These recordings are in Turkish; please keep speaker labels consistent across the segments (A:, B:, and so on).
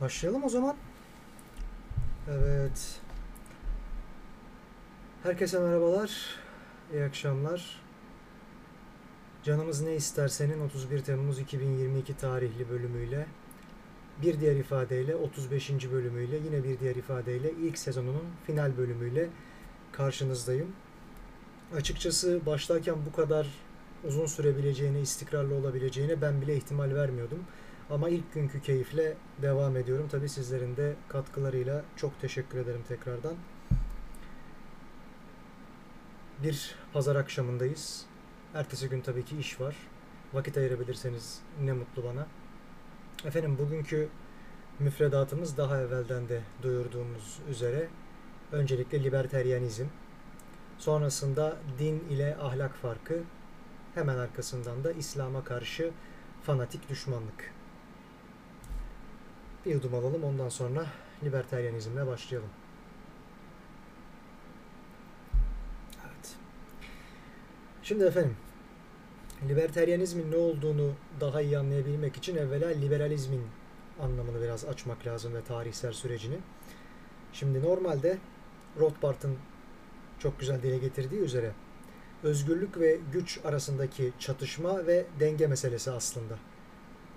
A: Başlayalım o zaman. Evet. Herkese merhabalar. İyi akşamlar. Canımız ne istersenin 31 Temmuz 2022 tarihli bölümüyle bir diğer ifadeyle 35. bölümüyle yine bir diğer ifadeyle ilk sezonunun final bölümüyle karşınızdayım. Açıkçası başlarken bu kadar uzun sürebileceğine, istikrarlı olabileceğine ben bile ihtimal vermiyordum. Ama ilk günkü keyifle devam ediyorum. Tabii sizlerin de katkılarıyla çok teşekkür ederim tekrardan. Bir pazar akşamındayız. Ertesi gün tabii ki iş var. Vakit ayırabilirseniz ne mutlu bana. Efendim bugünkü müfredatımız daha evvelden de duyurduğumuz üzere öncelikle liberteryanizm, sonrasında din ile ahlak farkı, hemen arkasından da İslam'a karşı fanatik düşmanlık. Bir yudum alalım ondan sonra liberteryanizmle başlayalım. Evet. Şimdi efendim liberteryanizmin ne olduğunu daha iyi anlayabilmek için evvela liberalizmin anlamını biraz açmak lazım ve tarihsel sürecini. Şimdi normalde Rothbard'ın çok güzel dile getirdiği üzere özgürlük ve güç arasındaki çatışma ve denge meselesi aslında.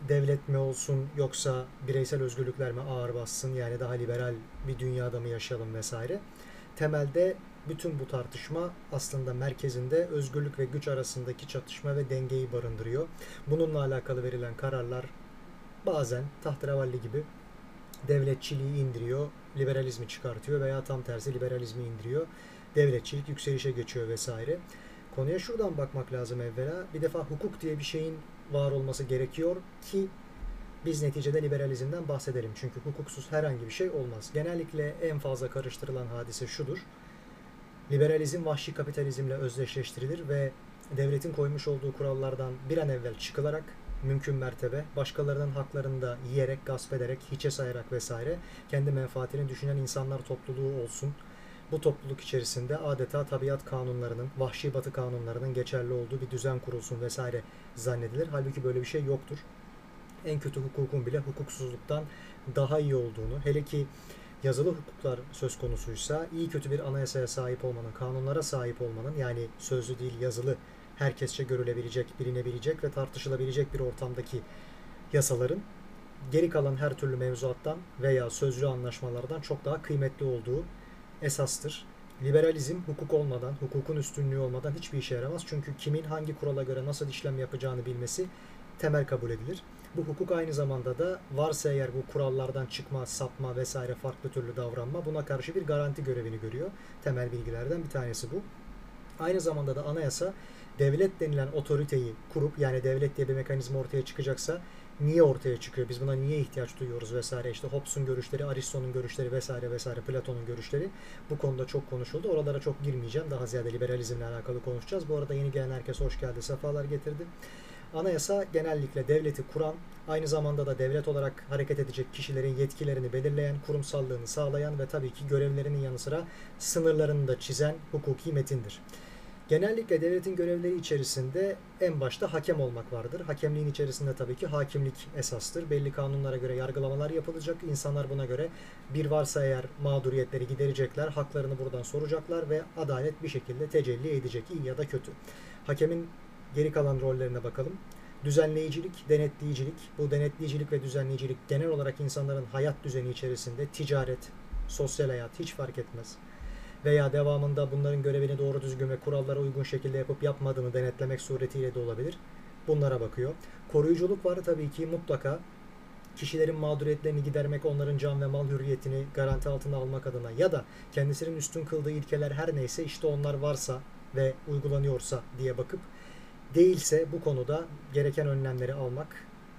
A: Devlet mi olsun yoksa bireysel özgürlükler mi ağır bassın yani daha liberal bir dünyada mı yaşayalım vesaire. Temelde bütün bu tartışma aslında merkezinde özgürlük ve güç arasındaki çatışma ve dengeyi barındırıyor. Bununla alakalı verilen kararlar bazen tahterevalli gibi devletçiliği indiriyor, liberalizmi çıkartıyor veya tam tersi liberalizmi indiriyor. Devletçilik yükselişe geçiyor vesaire. Konuya şuradan bakmak lazım evvela. Bir defa hukuk diye bir şeyin var olması gerekiyor ki biz neticede liberalizmden bahsedelim. Çünkü hukuksuz herhangi bir şey olmaz. Genellikle en fazla karıştırılan hadise şudur. Liberalizm vahşi kapitalizmle özdeşleştirilir ve devletin koymuş olduğu kurallardan bir an evvel çıkılarak mümkün mertebe başkalarının haklarını da yiyerek, gasp ederek, hiçe sayarak vesaire kendi menfaatini düşünen insanlar topluluğu olsun. Bu topluluk içerisinde adeta tabiat kanunlarının, vahşi batı kanunlarının geçerli olduğu bir düzen kurulsun vesaire zannedilir. Halbuki böyle bir şey yoktur. En kötü hukukun bile hukuksuzluktan daha iyi olduğunu, hele ki yazılı hukuklar söz konusuysa iyi kötü bir anayasaya sahip olmanın, kanunlara sahip olmanın yani sözlü değil yazılı herkesçe görülebilecek, bilinebilecek ve tartışılabilecek bir ortamdaki yasaların geri kalan her türlü mevzuattan veya sözlü anlaşmalardan çok daha kıymetli olduğu esastır. Liberalizm hukuk olmadan, hukukun üstünlüğü olmadan hiçbir işe yaramaz. Çünkü kimin hangi kurala göre nasıl işlem yapacağını bilmesi temel kabul edilir. Bu hukuk aynı zamanda da varsa eğer bu kurallardan çıkma, sapma vesaire farklı türlü davranma buna karşı bir garanti görevini görüyor. Temel bilgilerden bir tanesi bu. Aynı zamanda da anayasa devlet denilen otoriteyi kurup yani devlet diye bir mekanizma ortaya çıkacaksa niye ortaya çıkıyor? Biz buna niye ihtiyaç duyuyoruz vesaire işte Hobbes'un görüşleri, Aristo'nun görüşleri vesaire vesaire Platon'un görüşleri bu konuda çok konuşuldu. Oralara çok girmeyeceğim. Daha ziyade liberalizmle alakalı konuşacağız. Bu arada yeni gelen herkes hoş geldi, sefalar getirdi. Anayasa genellikle devleti kuran, aynı zamanda da devlet olarak hareket edecek kişilerin yetkilerini belirleyen, kurumsallığını sağlayan ve tabii ki görevlerinin yanı sıra sınırlarını da çizen hukuki metindir. Genellikle devletin görevleri içerisinde en başta hakem olmak vardır. Hakemliğin içerisinde tabii ki hakimlik esastır. Belli kanunlara göre yargılamalar yapılacak. İnsanlar buna göre bir varsa eğer mağduriyetleri giderecekler, haklarını buradan soracaklar ve adalet bir şekilde tecelli edecek iyi ya da kötü. Hakemin geri kalan rollerine bakalım. Düzenleyicilik, denetleyicilik. Bu denetleyicilik ve düzenleyicilik genel olarak insanların hayat düzeni içerisinde ticaret, sosyal hayat hiç fark etmez veya devamında bunların görevini doğru düzgün ve kurallara uygun şekilde yapıp yapmadığını denetlemek suretiyle de olabilir. Bunlara bakıyor. Koruyuculuk var tabii ki mutlaka kişilerin mağduriyetlerini gidermek, onların can ve mal hürriyetini garanti altına almak adına ya da kendisinin üstün kıldığı ilkeler her neyse işte onlar varsa ve uygulanıyorsa diye bakıp değilse bu konuda gereken önlemleri almak,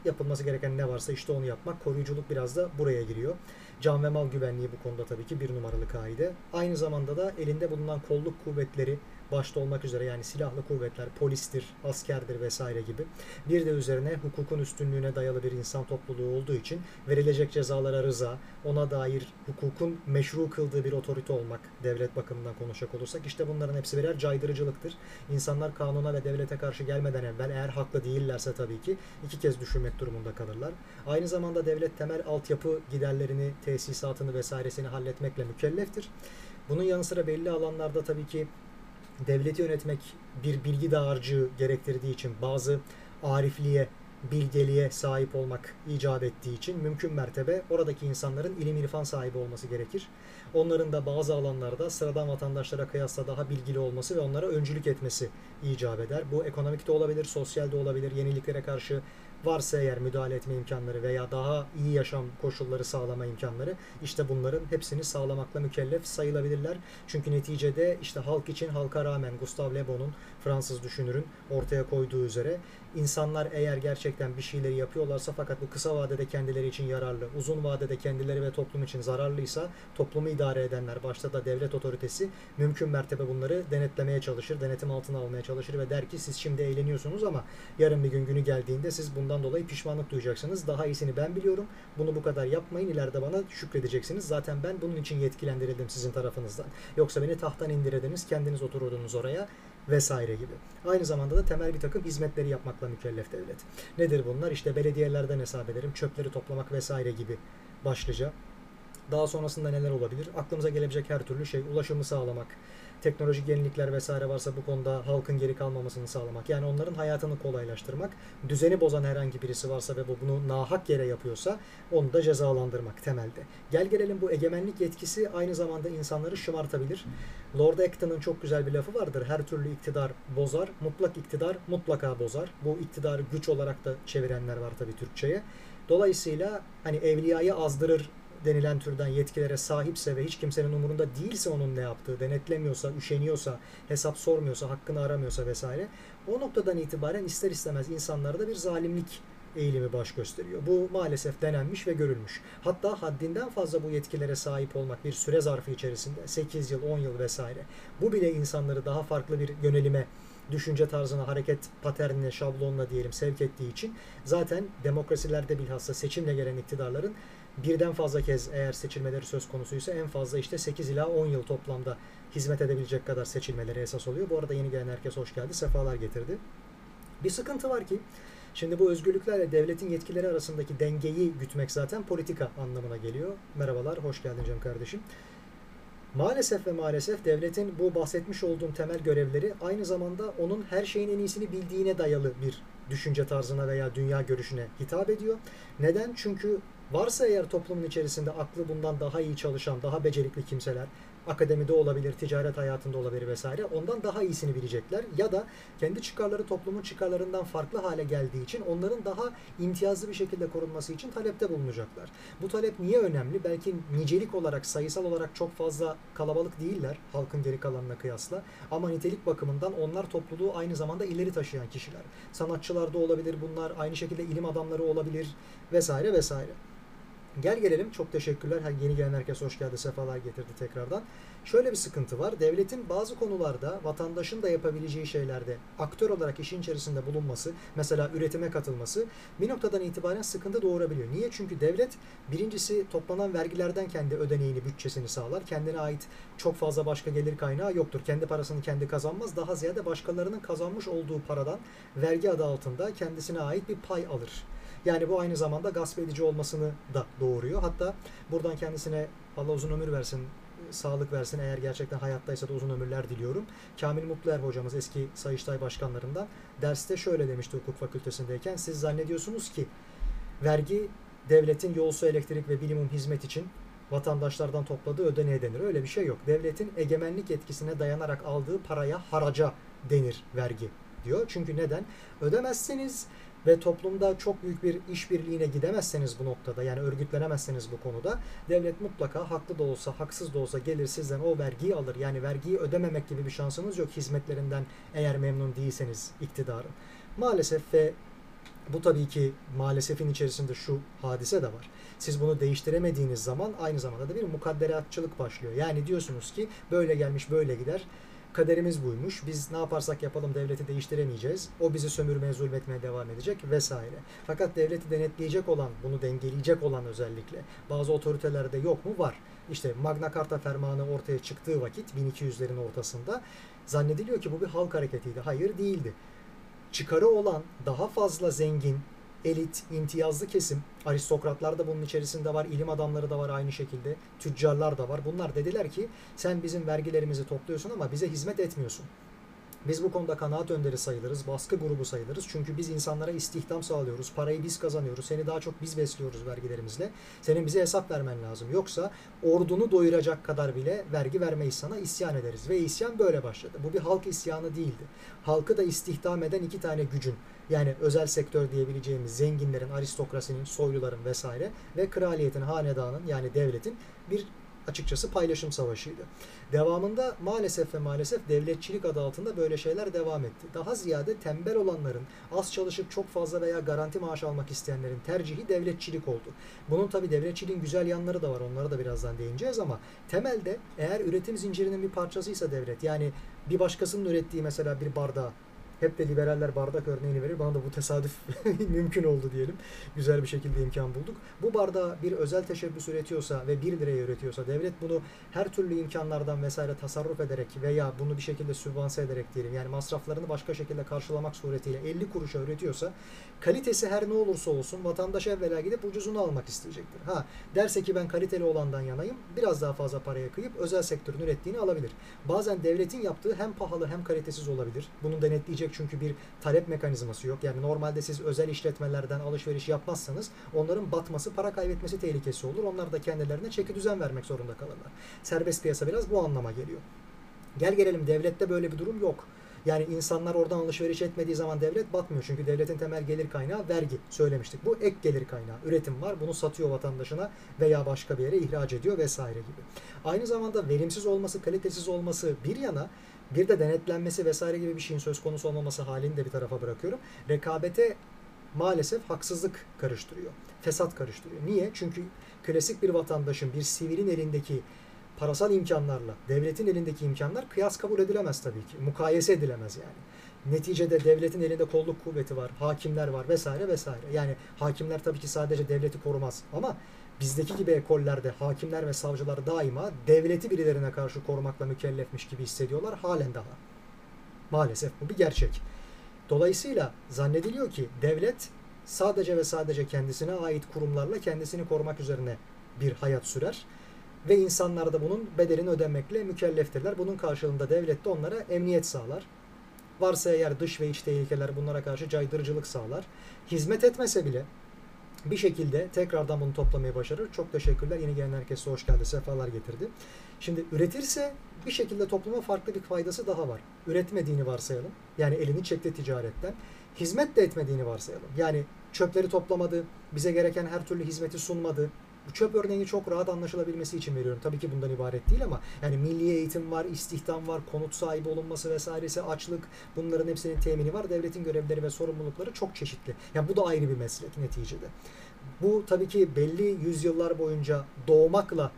A: yapılması gereken ne varsa işte onu yapmak. Koruyuculuk biraz da buraya giriyor. Can ve mal güvenliği bu konuda tabii ki bir numaralı kaide. Aynı zamanda da elinde bulunan kolluk kuvvetleri başta olmak üzere yani silahlı kuvvetler, polistir, askerdir vesaire gibi. Bir de üzerine hukukun üstünlüğüne dayalı bir insan topluluğu olduğu için verilecek cezalara rıza, ona dair hukukun meşru kıldığı bir otorite olmak devlet bakımından konuşacak olursak işte bunların hepsi birer caydırıcılıktır. İnsanlar kanuna ve devlete karşı gelmeden evvel eğer haklı değillerse tabii ki iki kez düşünmek durumunda kalırlar. Aynı zamanda devlet temel altyapı giderlerini, tesisatını vesairesini halletmekle mükelleftir. Bunun yanı sıra belli alanlarda tabii ki devleti yönetmek bir bilgi dağarcığı gerektirdiği için bazı arifliğe, bilgeliğe sahip olmak icap ettiği için mümkün mertebe oradaki insanların ilim irfan sahibi olması gerekir. Onların da bazı alanlarda sıradan vatandaşlara kıyasla daha bilgili olması ve onlara öncülük etmesi icap eder. Bu ekonomik de olabilir, sosyal de olabilir, yeniliklere karşı varsa eğer müdahale etme imkanları veya daha iyi yaşam koşulları sağlama imkanları işte bunların hepsini sağlamakla mükellef sayılabilirler. Çünkü neticede işte halk için halka rağmen Gustave Le Bon'un Fransız düşünürün ortaya koyduğu üzere insanlar eğer gerçekten bir şeyleri yapıyorlarsa fakat bu kısa vadede kendileri için yararlı, uzun vadede kendileri ve toplum için zararlıysa toplumu idare edenler, başta da devlet otoritesi mümkün mertebe bunları denetlemeye çalışır, denetim altına almaya çalışır ve der ki siz şimdi eğleniyorsunuz ama yarın bir gün günü geldiğinde siz bundan dolayı pişmanlık duyacaksınız. Daha iyisini ben biliyorum. Bunu bu kadar yapmayın. ileride bana şükredeceksiniz. Zaten ben bunun için yetkilendirildim sizin tarafınızdan. Yoksa beni tahttan indirediniz, kendiniz otururdunuz oraya vesaire gibi. Aynı zamanda da temel bir takım hizmetleri yapmakla mükellef devlet. Nedir bunlar? İşte belediyelerden hesap ederim, çöpleri toplamak vesaire gibi başlıca. Daha sonrasında neler olabilir? Aklımıza gelebilecek her türlü şey, ulaşımı sağlamak, teknolojik yenilikler vesaire varsa bu konuda halkın geri kalmamasını sağlamak. Yani onların hayatını kolaylaştırmak. Düzeni bozan herhangi birisi varsa ve bu bunu nahak yere yapıyorsa onu da cezalandırmak temelde. Gel gelelim bu egemenlik yetkisi aynı zamanda insanları şımartabilir. Lord Acton'ın çok güzel bir lafı vardır. Her türlü iktidar bozar, mutlak iktidar mutlaka bozar. Bu iktidarı güç olarak da çevirenler var tabii Türkçe'ye. Dolayısıyla hani evliyayı azdırır denilen türden yetkilere sahipse ve hiç kimsenin umurunda değilse onun ne yaptığı, denetlemiyorsa, üşeniyorsa, hesap sormuyorsa, hakkını aramıyorsa vesaire o noktadan itibaren ister istemez insanlarda bir zalimlik eğilimi baş gösteriyor. Bu maalesef denenmiş ve görülmüş. Hatta haddinden fazla bu yetkilere sahip olmak bir süre zarfı içerisinde 8 yıl, 10 yıl vesaire bu bile insanları daha farklı bir yönelime düşünce tarzına, hareket paternine, şablonuna diyelim sevk ettiği için zaten demokrasilerde bilhassa seçimle gelen iktidarların birden fazla kez eğer seçilmeleri söz konusuysa en fazla işte 8 ila 10 yıl toplamda hizmet edebilecek kadar seçilmeleri esas oluyor. Bu arada yeni gelen herkes hoş geldi, sefalar getirdi. Bir sıkıntı var ki Şimdi bu özgürlüklerle devletin yetkileri arasındaki dengeyi gütmek zaten politika anlamına geliyor. Merhabalar, hoş geldin Cem kardeşim. Maalesef ve maalesef devletin bu bahsetmiş olduğum temel görevleri aynı zamanda onun her şeyin en iyisini bildiğine dayalı bir düşünce tarzına veya dünya görüşüne hitap ediyor. Neden? Çünkü Varsa eğer toplumun içerisinde aklı bundan daha iyi çalışan, daha becerikli kimseler, akademide olabilir, ticaret hayatında olabilir vesaire ondan daha iyisini bilecekler. Ya da kendi çıkarları toplumun çıkarlarından farklı hale geldiği için onların daha imtiyazlı bir şekilde korunması için talepte bulunacaklar. Bu talep niye önemli? Belki nicelik olarak, sayısal olarak çok fazla kalabalık değiller halkın geri kalanına kıyasla. Ama nitelik bakımından onlar topluluğu aynı zamanda ileri taşıyan kişiler. Sanatçılar da olabilir bunlar, aynı şekilde ilim adamları olabilir vesaire vesaire. Gel gelelim. Çok teşekkürler. Yeni gelen herkes hoş geldi. Sefalar getirdi tekrardan. Şöyle bir sıkıntı var. Devletin bazı konularda vatandaşın da yapabileceği şeylerde aktör olarak işin içerisinde bulunması, mesela üretime katılması bir noktadan itibaren sıkıntı doğurabiliyor. Niye? Çünkü devlet birincisi toplanan vergilerden kendi ödeneğini, bütçesini sağlar. Kendine ait çok fazla başka gelir kaynağı yoktur. Kendi parasını kendi kazanmaz. Daha ziyade başkalarının kazanmış olduğu paradan vergi adı altında kendisine ait bir pay alır. Yani bu aynı zamanda gasp edici olmasını da doğuruyor. Hatta buradan kendisine Allah uzun ömür versin, sağlık versin eğer gerçekten hayattaysa da uzun ömürler diliyorum. Kamil Mutluer hocamız eski Sayıştay başkanlarından derste şöyle demişti hukuk fakültesindeyken siz zannediyorsunuz ki vergi devletin yol elektrik ve bilimum hizmet için vatandaşlardan topladığı ödeneğe denir. Öyle bir şey yok. Devletin egemenlik etkisine dayanarak aldığı paraya haraca denir vergi diyor. Çünkü neden? Ödemezseniz ve toplumda çok büyük bir işbirliğine gidemezseniz bu noktada yani örgütlenemezseniz bu konuda devlet mutlaka haklı da olsa haksız da olsa gelir sizden o vergiyi alır. Yani vergiyi ödememek gibi bir şansınız yok hizmetlerinden eğer memnun değilseniz iktidarın. Maalesef ve bu tabii ki maalesefin içerisinde şu hadise de var. Siz bunu değiştiremediğiniz zaman aynı zamanda da bir mukadderatçılık başlıyor. Yani diyorsunuz ki böyle gelmiş böyle gider kaderimiz buymuş. Biz ne yaparsak yapalım devleti değiştiremeyeceğiz. O bizi sömürmeye, zulmetmeye devam edecek vesaire. Fakat devleti denetleyecek olan, bunu dengeleyecek olan özellikle bazı otoritelerde yok mu? Var. İşte Magna Carta fermanı ortaya çıktığı vakit 1200'lerin ortasında zannediliyor ki bu bir halk hareketiydi. Hayır değildi. Çıkarı olan daha fazla zengin, elit, imtiyazlı kesim, aristokratlar da bunun içerisinde var, ilim adamları da var aynı şekilde, tüccarlar da var. Bunlar dediler ki sen bizim vergilerimizi topluyorsun ama bize hizmet etmiyorsun. Biz bu konuda kanaat önderi sayılırız, baskı grubu sayılırız. Çünkü biz insanlara istihdam sağlıyoruz, parayı biz kazanıyoruz, seni daha çok biz besliyoruz vergilerimizle. Senin bize hesap vermen lazım. Yoksa ordunu doyuracak kadar bile vergi vermeyiz sana, isyan ederiz. Ve isyan böyle başladı. Bu bir halk isyanı değildi. Halkı da istihdam eden iki tane gücün, yani özel sektör diyebileceğimiz zenginlerin, aristokrasinin, soyluların vesaire ve kraliyetin, hanedanın yani devletin bir açıkçası paylaşım savaşıydı. Devamında maalesef ve maalesef devletçilik adı altında böyle şeyler devam etti. Daha ziyade tembel olanların, az çalışıp çok fazla veya garanti maaş almak isteyenlerin tercihi devletçilik oldu. Bunun tabi devletçiliğin güzel yanları da var. Onlara da birazdan değineceğiz ama temelde eğer üretim zincirinin bir parçasıysa devlet yani bir başkasının ürettiği mesela bir bardağı hep de liberaller bardak örneğini verir. Bana da bu tesadüf mümkün oldu diyelim. Güzel bir şekilde imkan bulduk. Bu bardağı bir özel teşebbüs üretiyorsa ve 1 liraya üretiyorsa devlet bunu her türlü imkanlardan vesaire tasarruf ederek veya bunu bir şekilde sübvanse ederek diyelim yani masraflarını başka şekilde karşılamak suretiyle 50 kuruşa üretiyorsa kalitesi her ne olursa olsun vatandaş evvela gidip ucuzunu almak isteyecektir. Ha derse ki ben kaliteli olandan yanayım biraz daha fazla paraya kıyıp özel sektörün ürettiğini alabilir. Bazen devletin yaptığı hem pahalı hem kalitesiz olabilir. Bunun denetleyecek çünkü bir talep mekanizması yok. Yani normalde siz özel işletmelerden alışveriş yapmazsanız onların batması, para kaybetmesi tehlikesi olur. Onlar da kendilerine çeki düzen vermek zorunda kalırlar. Serbest piyasa biraz bu anlama geliyor. Gel gelelim devlette böyle bir durum yok. Yani insanlar oradan alışveriş etmediği zaman devlet batmıyor. Çünkü devletin temel gelir kaynağı vergi söylemiştik. Bu ek gelir kaynağı. Üretim var. Bunu satıyor vatandaşına veya başka bir yere ihraç ediyor vesaire gibi. Aynı zamanda verimsiz olması, kalitesiz olması bir yana bir de denetlenmesi vesaire gibi bir şeyin söz konusu olmaması halini de bir tarafa bırakıyorum. Rekabete maalesef haksızlık karıştırıyor. Fesat karıştırıyor. Niye? Çünkü klasik bir vatandaşın bir sivilin elindeki parasal imkanlarla devletin elindeki imkanlar kıyas kabul edilemez tabii ki. Mukayese edilemez yani. Neticede devletin elinde kolluk kuvveti var, hakimler var vesaire vesaire. Yani hakimler tabii ki sadece devleti korumaz ama bizdeki gibi ekollerde hakimler ve savcılar daima devleti birilerine karşı korumakla mükellefmiş gibi hissediyorlar halen daha. Maalesef bu bir gerçek. Dolayısıyla zannediliyor ki devlet sadece ve sadece kendisine ait kurumlarla kendisini korumak üzerine bir hayat sürer ve insanlar da bunun bedelini ödemekle mükelleftirler. Bunun karşılığında devlet de onlara emniyet sağlar. Varsa eğer dış ve iç tehlikeler bunlara karşı caydırıcılık sağlar. Hizmet etmese bile bir şekilde tekrardan bunu toplamayı başarır. Çok teşekkürler. Yeni gelen herkese hoş geldi. Sefalar getirdi. Şimdi üretirse bir şekilde topluma farklı bir faydası daha var. Üretmediğini varsayalım. Yani elini çekti ticaretten. Hizmet de etmediğini varsayalım. Yani çöpleri toplamadı, bize gereken her türlü hizmeti sunmadı, bu çöp örneğini çok rahat anlaşılabilmesi için veriyorum. Tabii ki bundan ibaret değil ama yani milli eğitim var, istihdam var, konut sahibi olunması vesairesi, açlık bunların hepsinin temini var. Devletin görevleri ve sorumlulukları çok çeşitli. Yani bu da ayrı bir meslek neticede. Bu tabii ki belli yüzyıllar boyunca doğmakla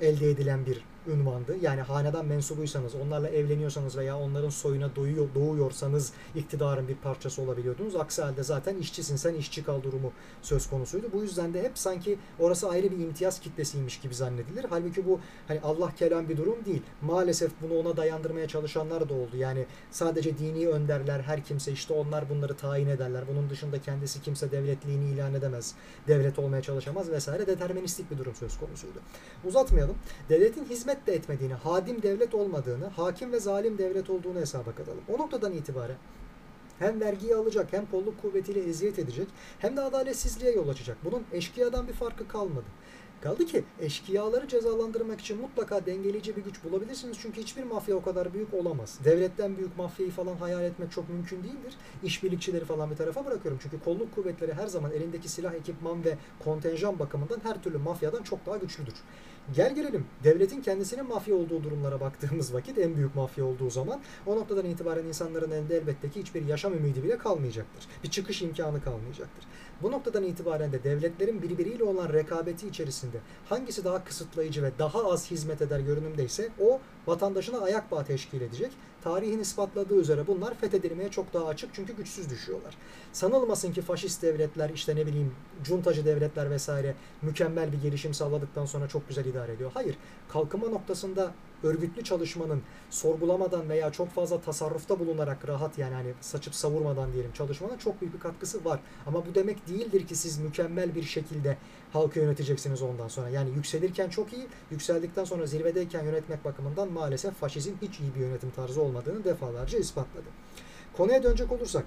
A: elde edilen bir ünvandı. Yani hanedan mensubuysanız, onlarla evleniyorsanız veya onların soyuna doyuyor, doğuyorsanız iktidarın bir parçası olabiliyordunuz. Aksi halde zaten işçisin sen işçi kal durumu söz konusuydu. Bu yüzden de hep sanki orası ayrı bir imtiyaz kitlesiymiş gibi zannedilir. Halbuki bu hani Allah kelam bir durum değil. Maalesef bunu ona dayandırmaya çalışanlar da oldu. Yani sadece dini önderler, her kimse işte onlar bunları tayin ederler. Bunun dışında kendisi kimse devletliğini ilan edemez. Devlet olmaya çalışamaz vesaire. Deterministik bir durum söz konusuydu. Uzatmayalım. Devletin hizmet hizmet de etmediğini, hadim devlet olmadığını, hakim ve zalim devlet olduğunu hesaba katalım. O noktadan itibaren hem vergiyi alacak hem kolluk kuvvetiyle eziyet edecek hem de adaletsizliğe yol açacak. Bunun eşkıyadan bir farkı kalmadı. Kaldı ki eşkıyaları cezalandırmak için mutlaka dengeleyici bir güç bulabilirsiniz. Çünkü hiçbir mafya o kadar büyük olamaz. Devletten büyük mafyayı falan hayal etmek çok mümkün değildir. İşbirlikçileri falan bir tarafa bırakıyorum. Çünkü kolluk kuvvetleri her zaman elindeki silah, ekipman ve kontenjan bakımından her türlü mafyadan çok daha güçlüdür. Gel gelelim devletin kendisinin mafya olduğu durumlara baktığımız vakit en büyük mafya olduğu zaman o noktadan itibaren insanların elinde elbette ki hiçbir yaşam ümidi bile kalmayacaktır. Bir çıkış imkanı kalmayacaktır. Bu noktadan itibaren de devletlerin birbiriyle olan rekabeti içerisinde hangisi daha kısıtlayıcı ve daha az hizmet eder görünümdeyse o vatandaşına ayak bağı teşkil edecek. Tarihin ispatladığı üzere bunlar fethedilmeye çok daha açık çünkü güçsüz düşüyorlar. Sanılmasın ki faşist devletler işte ne bileyim cuntacı devletler vesaire mükemmel bir gelişim sağladıktan sonra çok güzel idare ediyor. Hayır. Kalkınma noktasında örgütlü çalışmanın sorgulamadan veya çok fazla tasarrufta bulunarak rahat yani hani saçıp savurmadan diyelim çalışmanın çok büyük bir katkısı var. Ama bu demek değildir ki siz mükemmel bir şekilde halkı yöneteceksiniz ondan sonra. Yani yükselirken çok iyi, yükseldikten sonra zirvedeyken yönetmek bakımından maalesef faşizm hiç iyi bir yönetim tarzı olmadığını defalarca ispatladı. Konuya dönecek olursak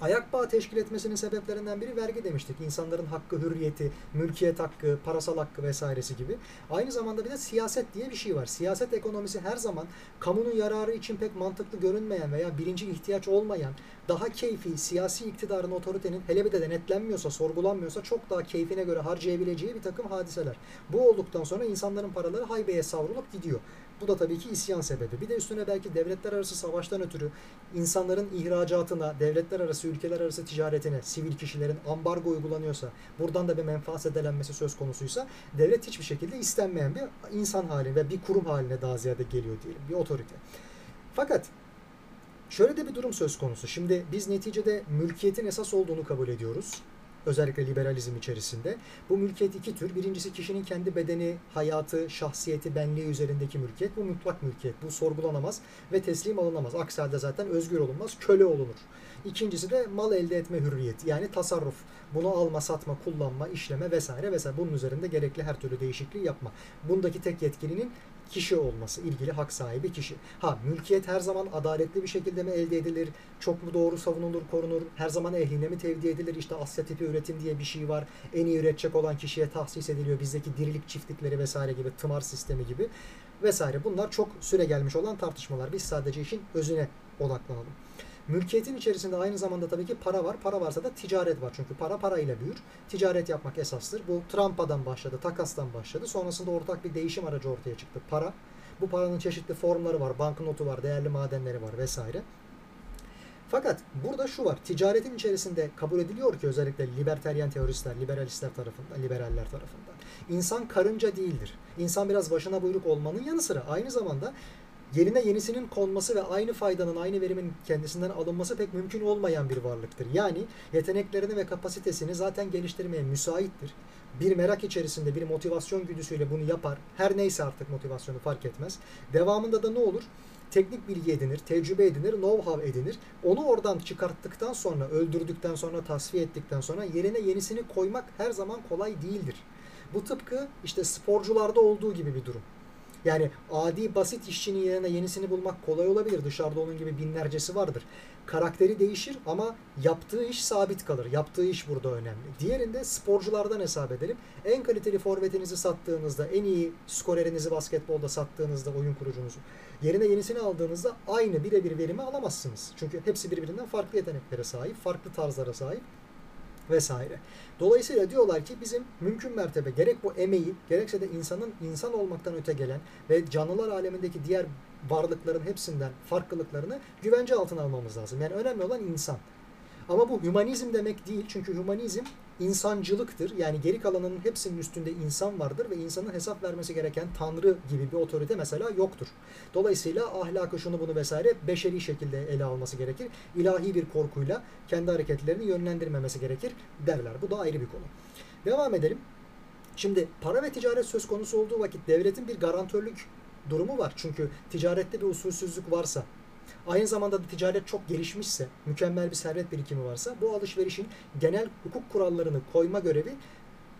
A: ayak bağı teşkil etmesinin sebeplerinden biri vergi demiştik. İnsanların hakkı, hürriyeti, mülkiyet hakkı, parasal hakkı vesairesi gibi. Aynı zamanda bir de siyaset diye bir şey var. Siyaset ekonomisi her zaman kamunun yararı için pek mantıklı görünmeyen veya birinci ihtiyaç olmayan, daha keyfi, siyasi iktidarın, otoritenin hele bir de denetlenmiyorsa, sorgulanmıyorsa çok daha keyfine göre harcayabileceği bir takım hadiseler. Bu olduktan sonra insanların paraları haybeye savrulup gidiyor. Bu da tabii ki isyan sebebi. Bir de üstüne belki devletler arası savaştan ötürü insanların ihracatına, devletler arası, ülkeler arası ticaretine, sivil kişilerin ambargo uygulanıyorsa, buradan da bir menfaat zedelenmesi söz konusuysa devlet hiçbir şekilde istenmeyen bir insan hali ve bir kurum haline daha ziyade geliyor diyelim. Bir otorite. Fakat şöyle de bir durum söz konusu. Şimdi biz neticede mülkiyetin esas olduğunu kabul ediyoruz özellikle liberalizm içerisinde. Bu mülkiyet iki tür. Birincisi kişinin kendi bedeni, hayatı, şahsiyeti, benliği üzerindeki mülkiyet. Bu mutlak mülkiyet. Bu sorgulanamaz ve teslim alınamaz. Aksi halde zaten özgür olunmaz, köle olunur. İkincisi de mal elde etme hürriyeti. Yani tasarruf. Bunu alma, satma, kullanma, işleme vesaire vesaire. Bunun üzerinde gerekli her türlü değişikliği yapma. Bundaki tek yetkilinin kişi olması, ilgili hak sahibi kişi. Ha mülkiyet her zaman adaletli bir şekilde mi elde edilir? Çok mu doğru savunulur, korunur? Her zaman ehline mi tevdi edilir? İşte Asya tipi üretim diye bir şey var. En iyi üretecek olan kişiye tahsis ediliyor. Bizdeki dirilik çiftlikleri vesaire gibi, tımar sistemi gibi vesaire. Bunlar çok süre gelmiş olan tartışmalar. Biz sadece işin özüne odaklanalım. Mülkiyetin içerisinde aynı zamanda tabii ki para var. Para varsa da ticaret var. Çünkü para parayla büyür. Ticaret yapmak esastır. Bu Trumpa'dan başladı, takastan başladı. Sonrasında ortak bir değişim aracı ortaya çıktı. Para. Bu paranın çeşitli formları var. Banknotu var, değerli madenleri var vesaire. Fakat burada şu var. Ticaretin içerisinde kabul ediliyor ki özellikle liberteryen teoristler, liberalistler tarafından, liberaller tarafından. İnsan karınca değildir. İnsan biraz başına buyruk olmanın yanı sıra aynı zamanda yerine yenisinin konması ve aynı faydanın, aynı verimin kendisinden alınması pek mümkün olmayan bir varlıktır. Yani yeteneklerini ve kapasitesini zaten geliştirmeye müsaittir. Bir merak içerisinde, bir motivasyon güdüsüyle bunu yapar. Her neyse artık motivasyonu fark etmez. Devamında da ne olur? teknik bilgi edinir, tecrübe edinir, know-how edinir. Onu oradan çıkarttıktan sonra, öldürdükten sonra, tasfiye ettikten sonra yerine yenisini koymak her zaman kolay değildir. Bu tıpkı işte sporcularda olduğu gibi bir durum. Yani adi basit işçinin yerine yenisini bulmak kolay olabilir. Dışarıda onun gibi binlercesi vardır. Karakteri değişir ama yaptığı iş sabit kalır. Yaptığı iş burada önemli. Diğerinde sporculardan hesap edelim. En kaliteli forvetinizi sattığınızda, en iyi skorerinizi basketbolda sattığınızda oyun kurucunuzu yerine yenisini aldığınızda aynı birebir verimi alamazsınız. Çünkü hepsi birbirinden farklı yeteneklere sahip, farklı tarzlara sahip vesaire. Dolayısıyla diyorlar ki bizim mümkün mertebe gerek bu emeği gerekse de insanın insan olmaktan öte gelen ve canlılar alemindeki diğer varlıkların hepsinden farklılıklarını güvence altına almamız lazım. Yani önemli olan insan. Ama bu hümanizm demek değil. Çünkü hümanizm insancılıktır. Yani geri kalanının hepsinin üstünde insan vardır ve insanın hesap vermesi gereken tanrı gibi bir otorite mesela yoktur. Dolayısıyla ahlakı şunu bunu vesaire beşeri şekilde ele alması gerekir. İlahi bir korkuyla kendi hareketlerini yönlendirmemesi gerekir derler. Bu da ayrı bir konu. Devam edelim. Şimdi para ve ticaret söz konusu olduğu vakit devletin bir garantörlük durumu var. Çünkü ticarette bir usulsüzlük varsa aynı zamanda da ticaret çok gelişmişse, mükemmel bir servet birikimi varsa bu alışverişin genel hukuk kurallarını koyma görevi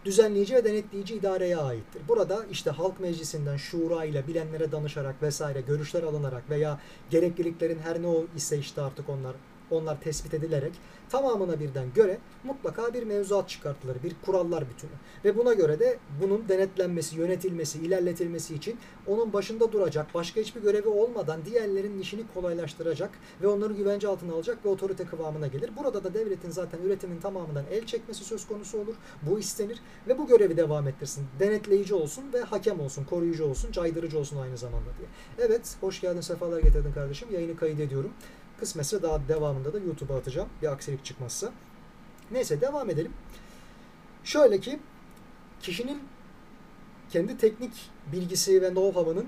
A: düzenleyici ve denetleyici idareye aittir. Burada işte halk meclisinden şura ile bilenlere danışarak vesaire görüşler alınarak veya gerekliliklerin her ne ise işte artık onlar onlar tespit edilerek tamamına birden göre mutlaka bir mevzuat çıkartılır, bir kurallar bütünü. Ve buna göre de bunun denetlenmesi, yönetilmesi, ilerletilmesi için onun başında duracak, başka hiçbir görevi olmadan diğerlerinin işini kolaylaştıracak ve onları güvence altına alacak ve otorite kıvamına gelir. Burada da devletin zaten üretimin tamamından el çekmesi söz konusu olur. Bu istenir ve bu görevi devam ettirsin. Denetleyici olsun ve hakem olsun, koruyucu olsun, caydırıcı olsun aynı zamanda diye. Evet, hoş geldin, sefalar getirdin kardeşim. Yayını kaydediyorum. Kısmetse daha devamında da YouTube'a atacağım. Bir aksilik çıkmazsa. Neyse devam edelim. Şöyle ki kişinin kendi teknik bilgisi ve know-how'ının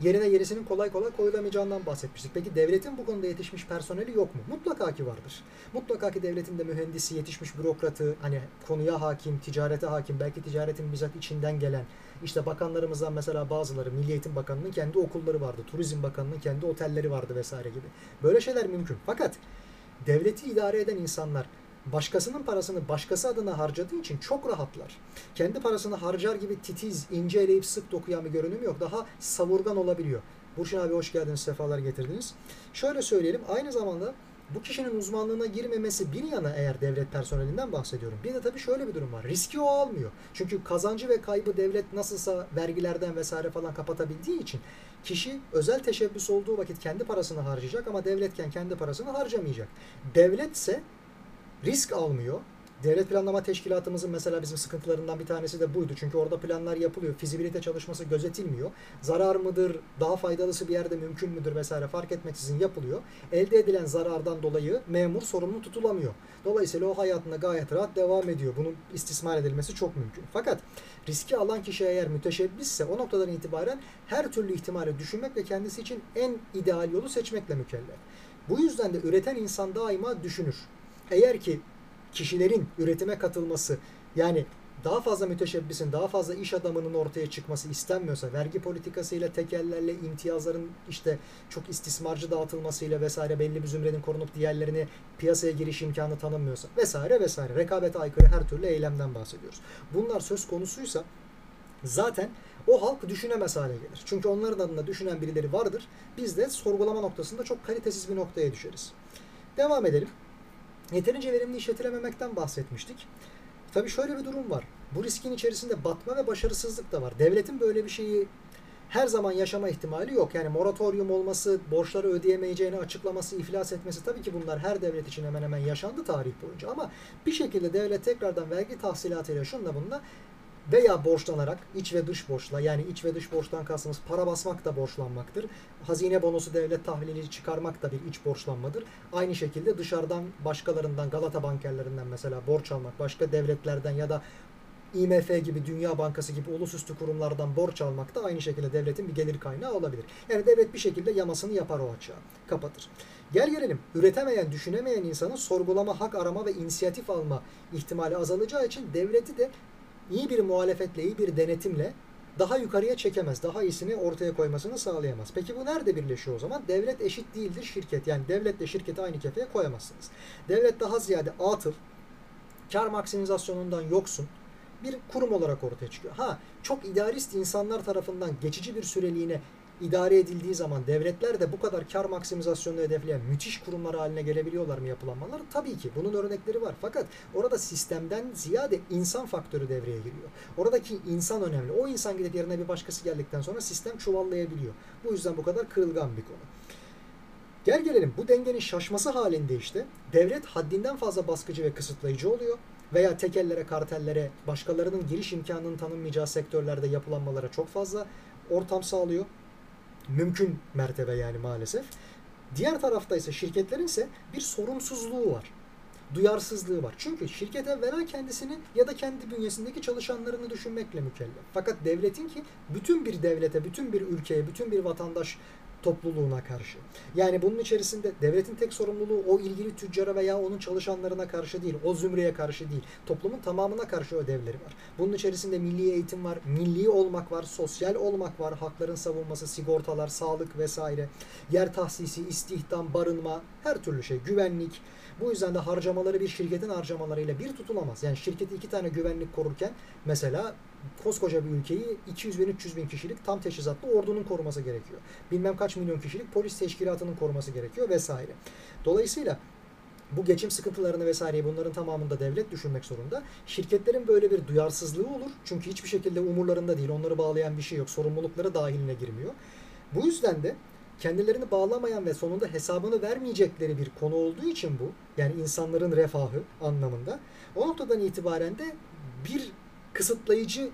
A: yerine yerisinin kolay kolay koyulamayacağından bahsetmiştik. Peki devletin bu konuda yetişmiş personeli yok mu? Mutlaka ki vardır. Mutlaka ki devletin de mühendisi, yetişmiş bürokratı, hani konuya hakim, ticarete hakim, belki ticaretin bizzat içinden gelen, işte bakanlarımızdan mesela bazıları, Milli Eğitim Bakanı'nın kendi okulları vardı, Turizm Bakanı'nın kendi otelleri vardı vesaire gibi. Böyle şeyler mümkün. Fakat devleti idare eden insanlar başkasının parasını başkası adına harcadığı için çok rahatlar. Kendi parasını harcar gibi titiz, ince eleyip sık dokuyan bir görünüm yok. Daha savurgan olabiliyor. Burçin abi hoş geldiniz, sefalar getirdiniz. Şöyle söyleyelim, aynı zamanda bu kişinin uzmanlığına girmemesi bir yana eğer devlet personelinden bahsediyorum. Bir de tabii şöyle bir durum var. Riski o almıyor. Çünkü kazancı ve kaybı devlet nasılsa vergilerden vesaire falan kapatabildiği için kişi özel teşebbüs olduğu vakit kendi parasını harcayacak ama devletken kendi parasını harcamayacak. Devletse risk almıyor. Devlet Planlama Teşkilatımızın mesela bizim sıkıntılarından bir tanesi de buydu. Çünkü orada planlar yapılıyor. Fizibilite çalışması gözetilmiyor. Zarar mıdır, daha faydalısı bir yerde mümkün müdür vesaire fark etmeksizin yapılıyor. Elde edilen zarardan dolayı memur sorumlu tutulamıyor. Dolayısıyla o hayatına gayet rahat devam ediyor. Bunun istismar edilmesi çok mümkün. Fakat riski alan kişi eğer müteşebbisse o noktadan itibaren her türlü ihtimali düşünmek ve kendisi için en ideal yolu seçmekle mükellef. Bu yüzden de üreten insan daima düşünür. Eğer ki kişilerin üretime katılması yani daha fazla müteşebbisin, daha fazla iş adamının ortaya çıkması istenmiyorsa, vergi politikasıyla, tekellerle, imtiyazların işte çok istismarcı dağıtılmasıyla vesaire belli bir zümrenin korunup diğerlerine piyasaya giriş imkanı tanınmıyorsa vesaire vesaire. Rekabete aykırı her türlü eylemden bahsediyoruz. Bunlar söz konusuysa zaten o halk düşünemez hale gelir. Çünkü onların adına düşünen birileri vardır. Biz de sorgulama noktasında çok kalitesiz bir noktaya düşeriz. Devam edelim. Yeterince verimli işletilememekten bahsetmiştik. Tabii şöyle bir durum var. Bu riskin içerisinde batma ve başarısızlık da var. Devletin böyle bir şeyi her zaman yaşama ihtimali yok. Yani moratorium olması, borçları ödeyemeyeceğini açıklaması, iflas etmesi tabii ki bunlar her devlet için hemen hemen yaşandı tarih boyunca. Ama bir şekilde devlet tekrardan vergi tahsilatıyla şunla bununla veya borçlanarak iç ve dış borçla yani iç ve dış borçtan kastımız para basmak da borçlanmaktır. Hazine bonosu devlet tahvili çıkarmak da bir iç borçlanmadır. Aynı şekilde dışarıdan başkalarından Galata bankerlerinden mesela borç almak başka devletlerden ya da IMF gibi, Dünya Bankası gibi ulusüstü kurumlardan borç almak da aynı şekilde devletin bir gelir kaynağı olabilir. Yani devlet bir şekilde yamasını yapar o açığa, kapatır. Gel gelelim, üretemeyen, düşünemeyen insanın sorgulama, hak arama ve inisiyatif alma ihtimali azalacağı için devleti de iyi bir muhalefetle, iyi bir denetimle daha yukarıya çekemez. Daha iyisini ortaya koymasını sağlayamaz. Peki bu nerede birleşiyor o zaman? Devlet eşit değildir şirket. Yani devletle şirketi aynı kefeye koyamazsınız. Devlet daha ziyade atıl, kar maksimizasyonundan yoksun bir kurum olarak ortaya çıkıyor. Ha çok idealist insanlar tarafından geçici bir süreliğine idare edildiği zaman devletler de bu kadar kar maksimizasyonunu hedefleyen müthiş kurumlar haline gelebiliyorlar mı yapılanmalar? Tabii ki. Bunun örnekleri var. Fakat orada sistemden ziyade insan faktörü devreye giriyor. Oradaki insan önemli. O insan gidip yerine bir başkası geldikten sonra sistem çuvallayabiliyor. Bu yüzden bu kadar kırılgan bir konu. Gel gelelim bu dengenin şaşması halinde işte devlet haddinden fazla baskıcı ve kısıtlayıcı oluyor veya tekellere, kartellere, başkalarının giriş imkanının tanınmayacağı sektörlerde yapılanmalara çok fazla ortam sağlıyor mümkün mertebe yani maalesef. Diğer tarafta ise şirketlerin ise bir sorumsuzluğu var. Duyarsızlığı var. Çünkü şirket evvela kendisini ya da kendi bünyesindeki çalışanlarını düşünmekle mükellef. Fakat devletin ki bütün bir devlete, bütün bir ülkeye, bütün bir vatandaş topluluğuna karşı. Yani bunun içerisinde devletin tek sorumluluğu o ilgili tüccara veya onun çalışanlarına karşı değil, o zümreye karşı değil. Toplumun tamamına karşı ödevleri var. Bunun içerisinde milli eğitim var, milli olmak var, sosyal olmak var, hakların savunması, sigortalar, sağlık vesaire, yer tahsisi, istihdam, barınma, her türlü şey, güvenlik, bu yüzden de harcamaları bir şirketin harcamalarıyla bir tutulamaz. Yani şirketi iki tane güvenlik korurken mesela koskoca bir ülkeyi 200 bin 300 bin kişilik tam teçhizatlı ordunun koruması gerekiyor. Bilmem kaç milyon kişilik polis teşkilatının koruması gerekiyor vesaire. Dolayısıyla bu geçim sıkıntılarını vesaireyi bunların tamamında devlet düşünmek zorunda. Şirketlerin böyle bir duyarsızlığı olur. Çünkü hiçbir şekilde umurlarında değil. Onları bağlayan bir şey yok. Sorumlulukları dahiline girmiyor. Bu yüzden de kendilerini bağlamayan ve sonunda hesabını vermeyecekleri bir konu olduğu için bu yani insanların refahı anlamında o noktadan itibaren de bir kısıtlayıcı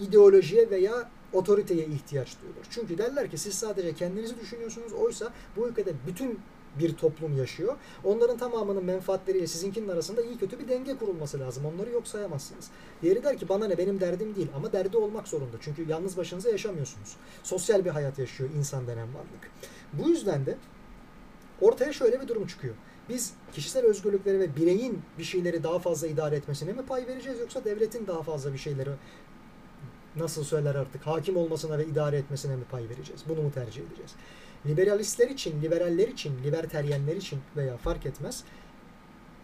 A: ideolojiye veya otoriteye ihtiyaç duyulur. Çünkü derler ki siz sadece kendinizi düşünüyorsunuz oysa bu ülkede bütün bir toplum yaşıyor. Onların tamamının menfaatleriyle sizinkinin arasında iyi kötü bir denge kurulması lazım. Onları yok sayamazsınız. Diğeri der ki bana ne benim derdim değil ama derdi olmak zorunda. Çünkü yalnız başınıza yaşamıyorsunuz. Sosyal bir hayat yaşıyor insan denen varlık. Bu yüzden de ortaya şöyle bir durum çıkıyor. Biz kişisel özgürlükleri ve bireyin bir şeyleri daha fazla idare etmesine mi pay vereceğiz yoksa devletin daha fazla bir şeyleri nasıl söyler artık hakim olmasına ve idare etmesine mi pay vereceğiz? Bunu mu tercih edeceğiz? Liberalistler için, liberaller için, liberteryenler için veya fark etmez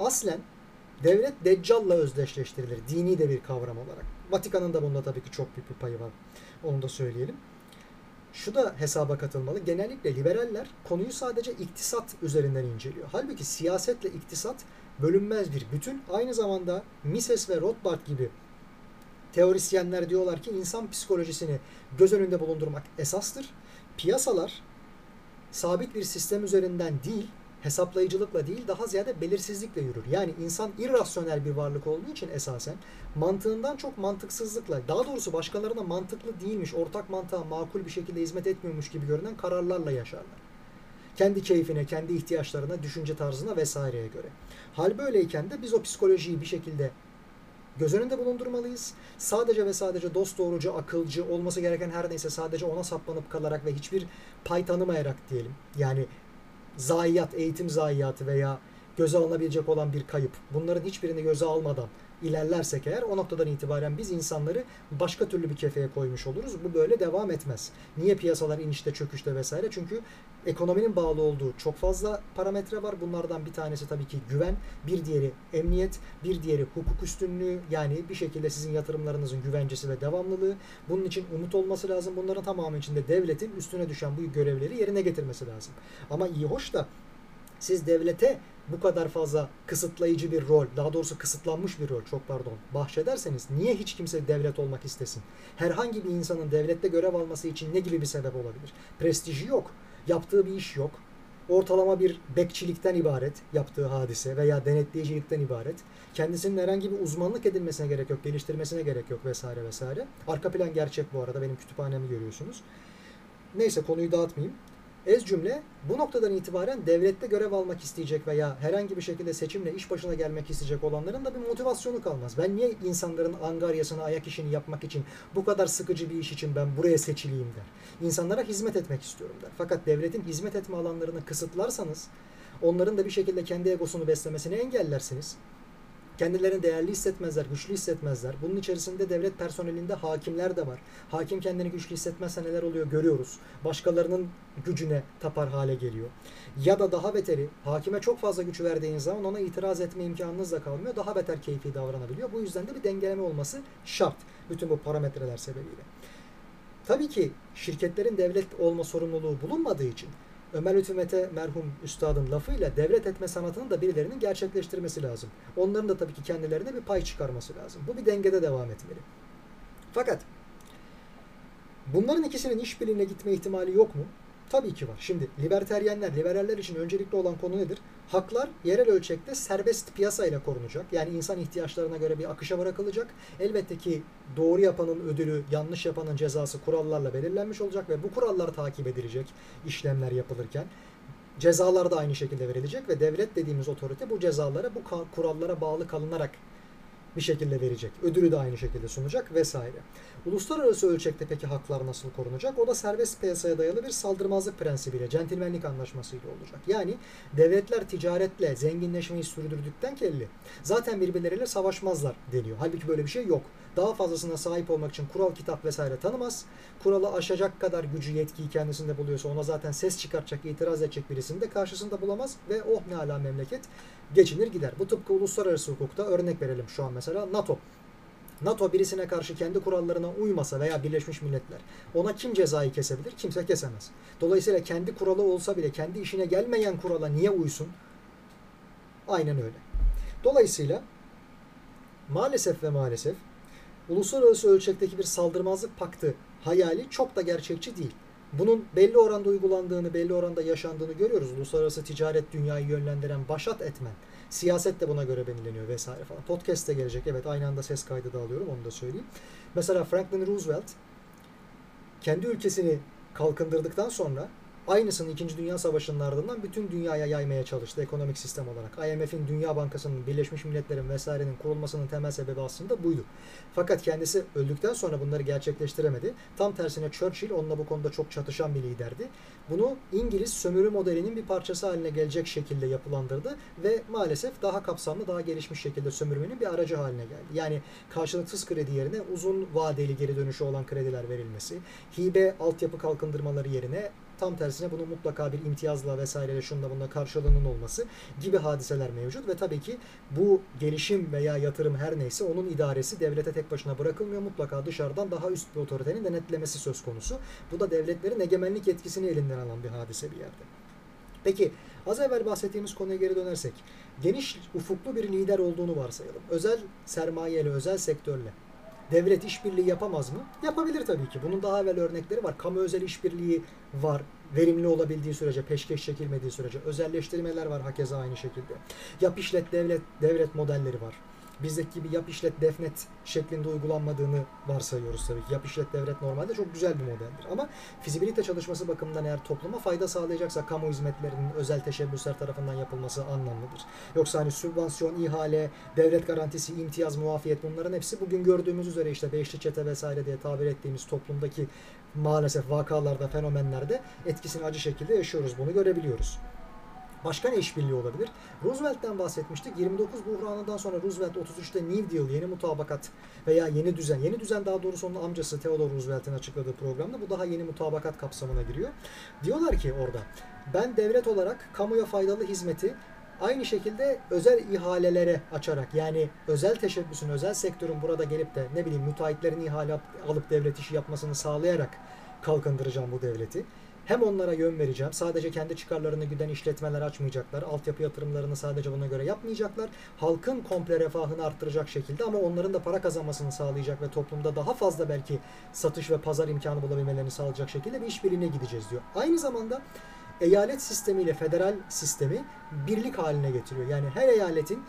A: aslen devlet deccalla özdeşleştirilir. Dini de bir kavram olarak. Vatikan'ın da bunda tabii ki çok büyük bir payı var. Onu da söyleyelim. Şu da hesaba katılmalı. Genellikle liberaller konuyu sadece iktisat üzerinden inceliyor. Halbuki siyasetle iktisat bölünmez bir bütün. Aynı zamanda Mises ve Rothbard gibi teorisyenler diyorlar ki insan psikolojisini göz önünde bulundurmak esastır. Piyasalar sabit bir sistem üzerinden değil, hesaplayıcılıkla değil daha ziyade belirsizlikle yürür. Yani insan irrasyonel bir varlık olduğu için esasen mantığından çok mantıksızlıkla, daha doğrusu başkalarına mantıklı değilmiş, ortak mantığa makul bir şekilde hizmet etmiyormuş gibi görünen kararlarla yaşarlar. Kendi keyfine, kendi ihtiyaçlarına, düşünce tarzına vesaireye göre. Hal böyleyken de biz o psikolojiyi bir şekilde göz önünde bulundurmalıyız. Sadece ve sadece dost doğrucu, akılcı, olması gereken her neyse sadece ona saplanıp kalarak ve hiçbir pay tanımayarak diyelim. Yani zayiat, eğitim zayiatı veya göze alınabilecek olan bir kayıp. Bunların hiçbirini göze almadan ilerlersek eğer o noktadan itibaren biz insanları başka türlü bir kefeye koymuş oluruz. Bu böyle devam etmez. Niye piyasalar inişte çöküşte vesaire? Çünkü ekonominin bağlı olduğu çok fazla parametre var. Bunlardan bir tanesi tabii ki güven, bir diğeri emniyet, bir diğeri hukuk üstünlüğü yani bir şekilde sizin yatırımlarınızın güvencesi ve devamlılığı. Bunun için umut olması lazım. Bunların tamamı içinde devletin üstüne düşen bu görevleri yerine getirmesi lazım. Ama iyi hoş da siz devlete bu kadar fazla kısıtlayıcı bir rol, daha doğrusu kısıtlanmış bir rol çok pardon bahşederseniz niye hiç kimse devlet olmak istesin? Herhangi bir insanın devlette görev alması için ne gibi bir sebep olabilir? Prestiji yok, yaptığı bir iş yok, ortalama bir bekçilikten ibaret yaptığı hadise veya denetleyicilikten ibaret. Kendisinin herhangi bir uzmanlık edilmesine gerek yok, geliştirmesine gerek yok vesaire vesaire. Arka plan gerçek bu arada benim kütüphanemi görüyorsunuz. Neyse konuyu dağıtmayayım. Ez cümle bu noktadan itibaren devlette görev almak isteyecek veya herhangi bir şekilde seçimle iş başına gelmek isteyecek olanların da bir motivasyonu kalmaz. Ben niye insanların angaryasına ayak işini yapmak için bu kadar sıkıcı bir iş için ben buraya seçileyim der. İnsanlara hizmet etmek istiyorum der. Fakat devletin hizmet etme alanlarını kısıtlarsanız onların da bir şekilde kendi egosunu beslemesini engellersiniz. Kendilerini değerli hissetmezler, güçlü hissetmezler. Bunun içerisinde devlet personelinde hakimler de var. Hakim kendini güçlü hissetmezse neler oluyor görüyoruz. Başkalarının gücüne tapar hale geliyor. Ya da daha beteri hakime çok fazla güç verdiğiniz zaman ona itiraz etme imkanınız da kalmıyor. Daha beter keyfi davranabiliyor. Bu yüzden de bir dengeleme olması şart. Bütün bu parametreler sebebiyle. Tabii ki şirketlerin devlet olma sorumluluğu bulunmadığı için Ömer Lütfü Mete merhum üstadın lafıyla devlet etme sanatını da birilerinin gerçekleştirmesi lazım. Onların da tabii ki kendilerine bir pay çıkarması lazım. Bu bir dengede devam etmeli. Fakat bunların ikisinin işbirliğine gitme ihtimali yok mu? Tabii ki var. Şimdi liberteryenler, liberaller için öncelikli olan konu nedir? Haklar yerel ölçekte serbest piyasayla korunacak. Yani insan ihtiyaçlarına göre bir akışa bırakılacak. Elbette ki doğru yapanın ödülü, yanlış yapanın cezası kurallarla belirlenmiş olacak ve bu kurallar takip edilecek işlemler yapılırken. Cezalar da aynı şekilde verilecek ve devlet dediğimiz otorite bu cezalara, bu kurallara bağlı kalınarak bir şekilde verecek. Ödülü de aynı şekilde sunacak vesaire. Uluslararası ölçekte peki haklar nasıl korunacak? O da serbest piyasaya dayalı bir saldırmazlık prensibiyle, centilmenlik anlaşmasıyla olacak. Yani devletler ticaretle zenginleşmeyi sürdürdükten kelli zaten birbirleriyle savaşmazlar deniyor. Halbuki böyle bir şey yok. Daha fazlasına sahip olmak için kural kitap vesaire tanımaz. Kuralı aşacak kadar gücü yetkiyi kendisinde buluyorsa ona zaten ses çıkartacak, itiraz edecek birisini de karşısında bulamaz ve oh ne ala memleket geçinir gider. Bu tıpkı uluslararası hukukta örnek verelim şu an mesela NATO. NATO birisine karşı kendi kurallarına uymasa veya Birleşmiş Milletler ona kim cezayı kesebilir? Kimse kesemez. Dolayısıyla kendi kuralı olsa bile kendi işine gelmeyen kurala niye uysun? Aynen öyle. Dolayısıyla maalesef ve maalesef uluslararası ölçekteki bir saldırmazlık paktı hayali çok da gerçekçi değil. Bunun belli oranda uygulandığını, belli oranda yaşandığını görüyoruz. Uluslararası ticaret dünyayı yönlendiren başat etmen. Siyaset de buna göre belirleniyor vesaire falan. Podcast de gelecek. Evet aynı anda ses kaydı da alıyorum onu da söyleyeyim. Mesela Franklin Roosevelt kendi ülkesini kalkındırdıktan sonra Aynısını 2. Dünya Savaşı'nın ardından bütün dünyaya yaymaya çalıştı ekonomik sistem olarak. IMF'in, Dünya Bankası'nın, Birleşmiş Milletler'in vesairenin kurulmasının temel sebebi aslında buydu. Fakat kendisi öldükten sonra bunları gerçekleştiremedi. Tam tersine Churchill onunla bu konuda çok çatışan bir liderdi. Bunu İngiliz sömürü modelinin bir parçası haline gelecek şekilde yapılandırdı ve maalesef daha kapsamlı, daha gelişmiş şekilde sömürmenin bir aracı haline geldi. Yani karşılıksız kredi yerine uzun vadeli geri dönüşü olan krediler verilmesi, hibe altyapı kalkındırmaları yerine tam tersine bunun mutlaka bir imtiyazla vesaireyle şunda bunda karşılığının olması gibi hadiseler mevcut ve tabii ki bu gelişim veya yatırım her neyse onun idaresi devlete tek başına bırakılmıyor. Mutlaka dışarıdan daha üst bir otoritenin denetlemesi söz konusu. Bu da devletlerin egemenlik etkisini elinden alan bir hadise bir yerde. Peki az evvel bahsettiğimiz konuya geri dönersek geniş ufuklu bir lider olduğunu varsayalım. Özel sermayeyle, özel sektörle devlet işbirliği yapamaz mı? Yapabilir tabii ki. Bunun daha evvel örnekleri var. Kamu özel işbirliği var. Verimli olabildiği sürece, peşkeş çekilmediği sürece. Özelleştirmeler var hakeza aynı şekilde. Yap işlet devlet, devlet modelleri var bizdeki gibi yap işlet defnet şeklinde uygulanmadığını varsayıyoruz tabii ki. Yap işlet devlet normalde çok güzel bir modeldir. Ama fizibilite çalışması bakımından eğer topluma fayda sağlayacaksa kamu hizmetlerinin özel teşebbüsler tarafından yapılması anlamlıdır. Yoksa hani sübvansiyon, ihale, devlet garantisi, imtiyaz, muafiyet bunların hepsi bugün gördüğümüz üzere işte beşli çete vesaire diye tabir ettiğimiz toplumdaki maalesef vakalarda, fenomenlerde etkisini acı şekilde yaşıyoruz. Bunu görebiliyoruz. Başka ne işbirliği olabilir? Roosevelt'ten bahsetmiştik. 29 buhranından sonra Roosevelt 33'te New Deal, yeni mutabakat veya yeni düzen. Yeni düzen daha doğrusu onun amcası Theodore Roosevelt'in açıkladığı programda bu daha yeni mutabakat kapsamına giriyor. Diyorlar ki orada ben devlet olarak kamuya faydalı hizmeti aynı şekilde özel ihalelere açarak yani özel teşebbüsün, özel sektörün burada gelip de ne bileyim müteahhitlerin ihale alıp devlet işi yapmasını sağlayarak kalkındıracağım bu devleti. Hem onlara yön vereceğim. Sadece kendi çıkarlarını güden işletmeler açmayacaklar. Altyapı yatırımlarını sadece buna göre yapmayacaklar. Halkın komple refahını arttıracak şekilde ama onların da para kazanmasını sağlayacak ve toplumda daha fazla belki satış ve pazar imkanı bulabilmelerini sağlayacak şekilde bir işbirliğine gideceğiz diyor. Aynı zamanda eyalet sistemiyle federal sistemi birlik haline getiriyor. Yani her eyaletin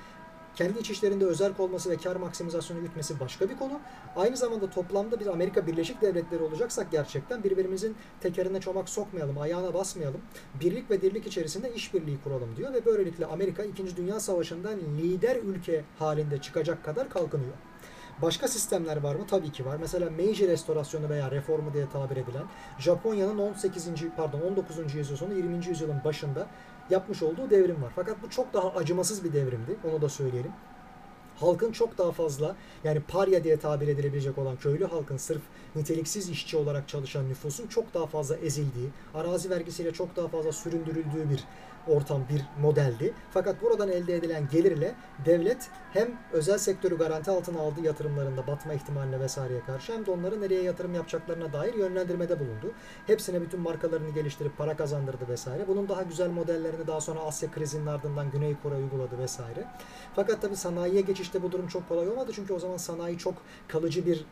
A: kendi iç işlerinde özerk olması ve kar maksimizasyonu gütmesi başka bir konu. Aynı zamanda toplamda biz Amerika Birleşik Devletleri olacaksak gerçekten birbirimizin tekerine çomak sokmayalım, ayağına basmayalım. Birlik ve dirlik içerisinde işbirliği kuralım diyor ve böylelikle Amerika 2. Dünya Savaşı'ndan lider ülke halinde çıkacak kadar kalkınıyor. Başka sistemler var mı? Tabii ki var. Mesela Meiji restorasyonu veya reformu diye tabir edilen Japonya'nın 18. pardon 19. yüzyıl sonu 20. yüzyılın başında yapmış olduğu devrim var. Fakat bu çok daha acımasız bir devrimdi. Onu da söyleyelim. Halkın çok daha fazla yani parya diye tabir edilebilecek olan köylü halkın sırf niteliksiz işçi olarak çalışan nüfusun çok daha fazla ezildiği, arazi vergisiyle çok daha fazla süründürüldüğü bir ortam bir modeldi. Fakat buradan elde edilen gelirle devlet hem özel sektörü garanti altına aldığı yatırımlarında batma ihtimaline vesaireye karşı hem de onları nereye yatırım yapacaklarına dair yönlendirmede bulundu. Hepsine bütün markalarını geliştirip para kazandırdı vesaire. Bunun daha güzel modellerini daha sonra Asya krizinin ardından Güney Kore uyguladı vesaire. Fakat tabi sanayiye geçişte bu durum çok kolay olmadı çünkü o zaman sanayi çok kalıcı bir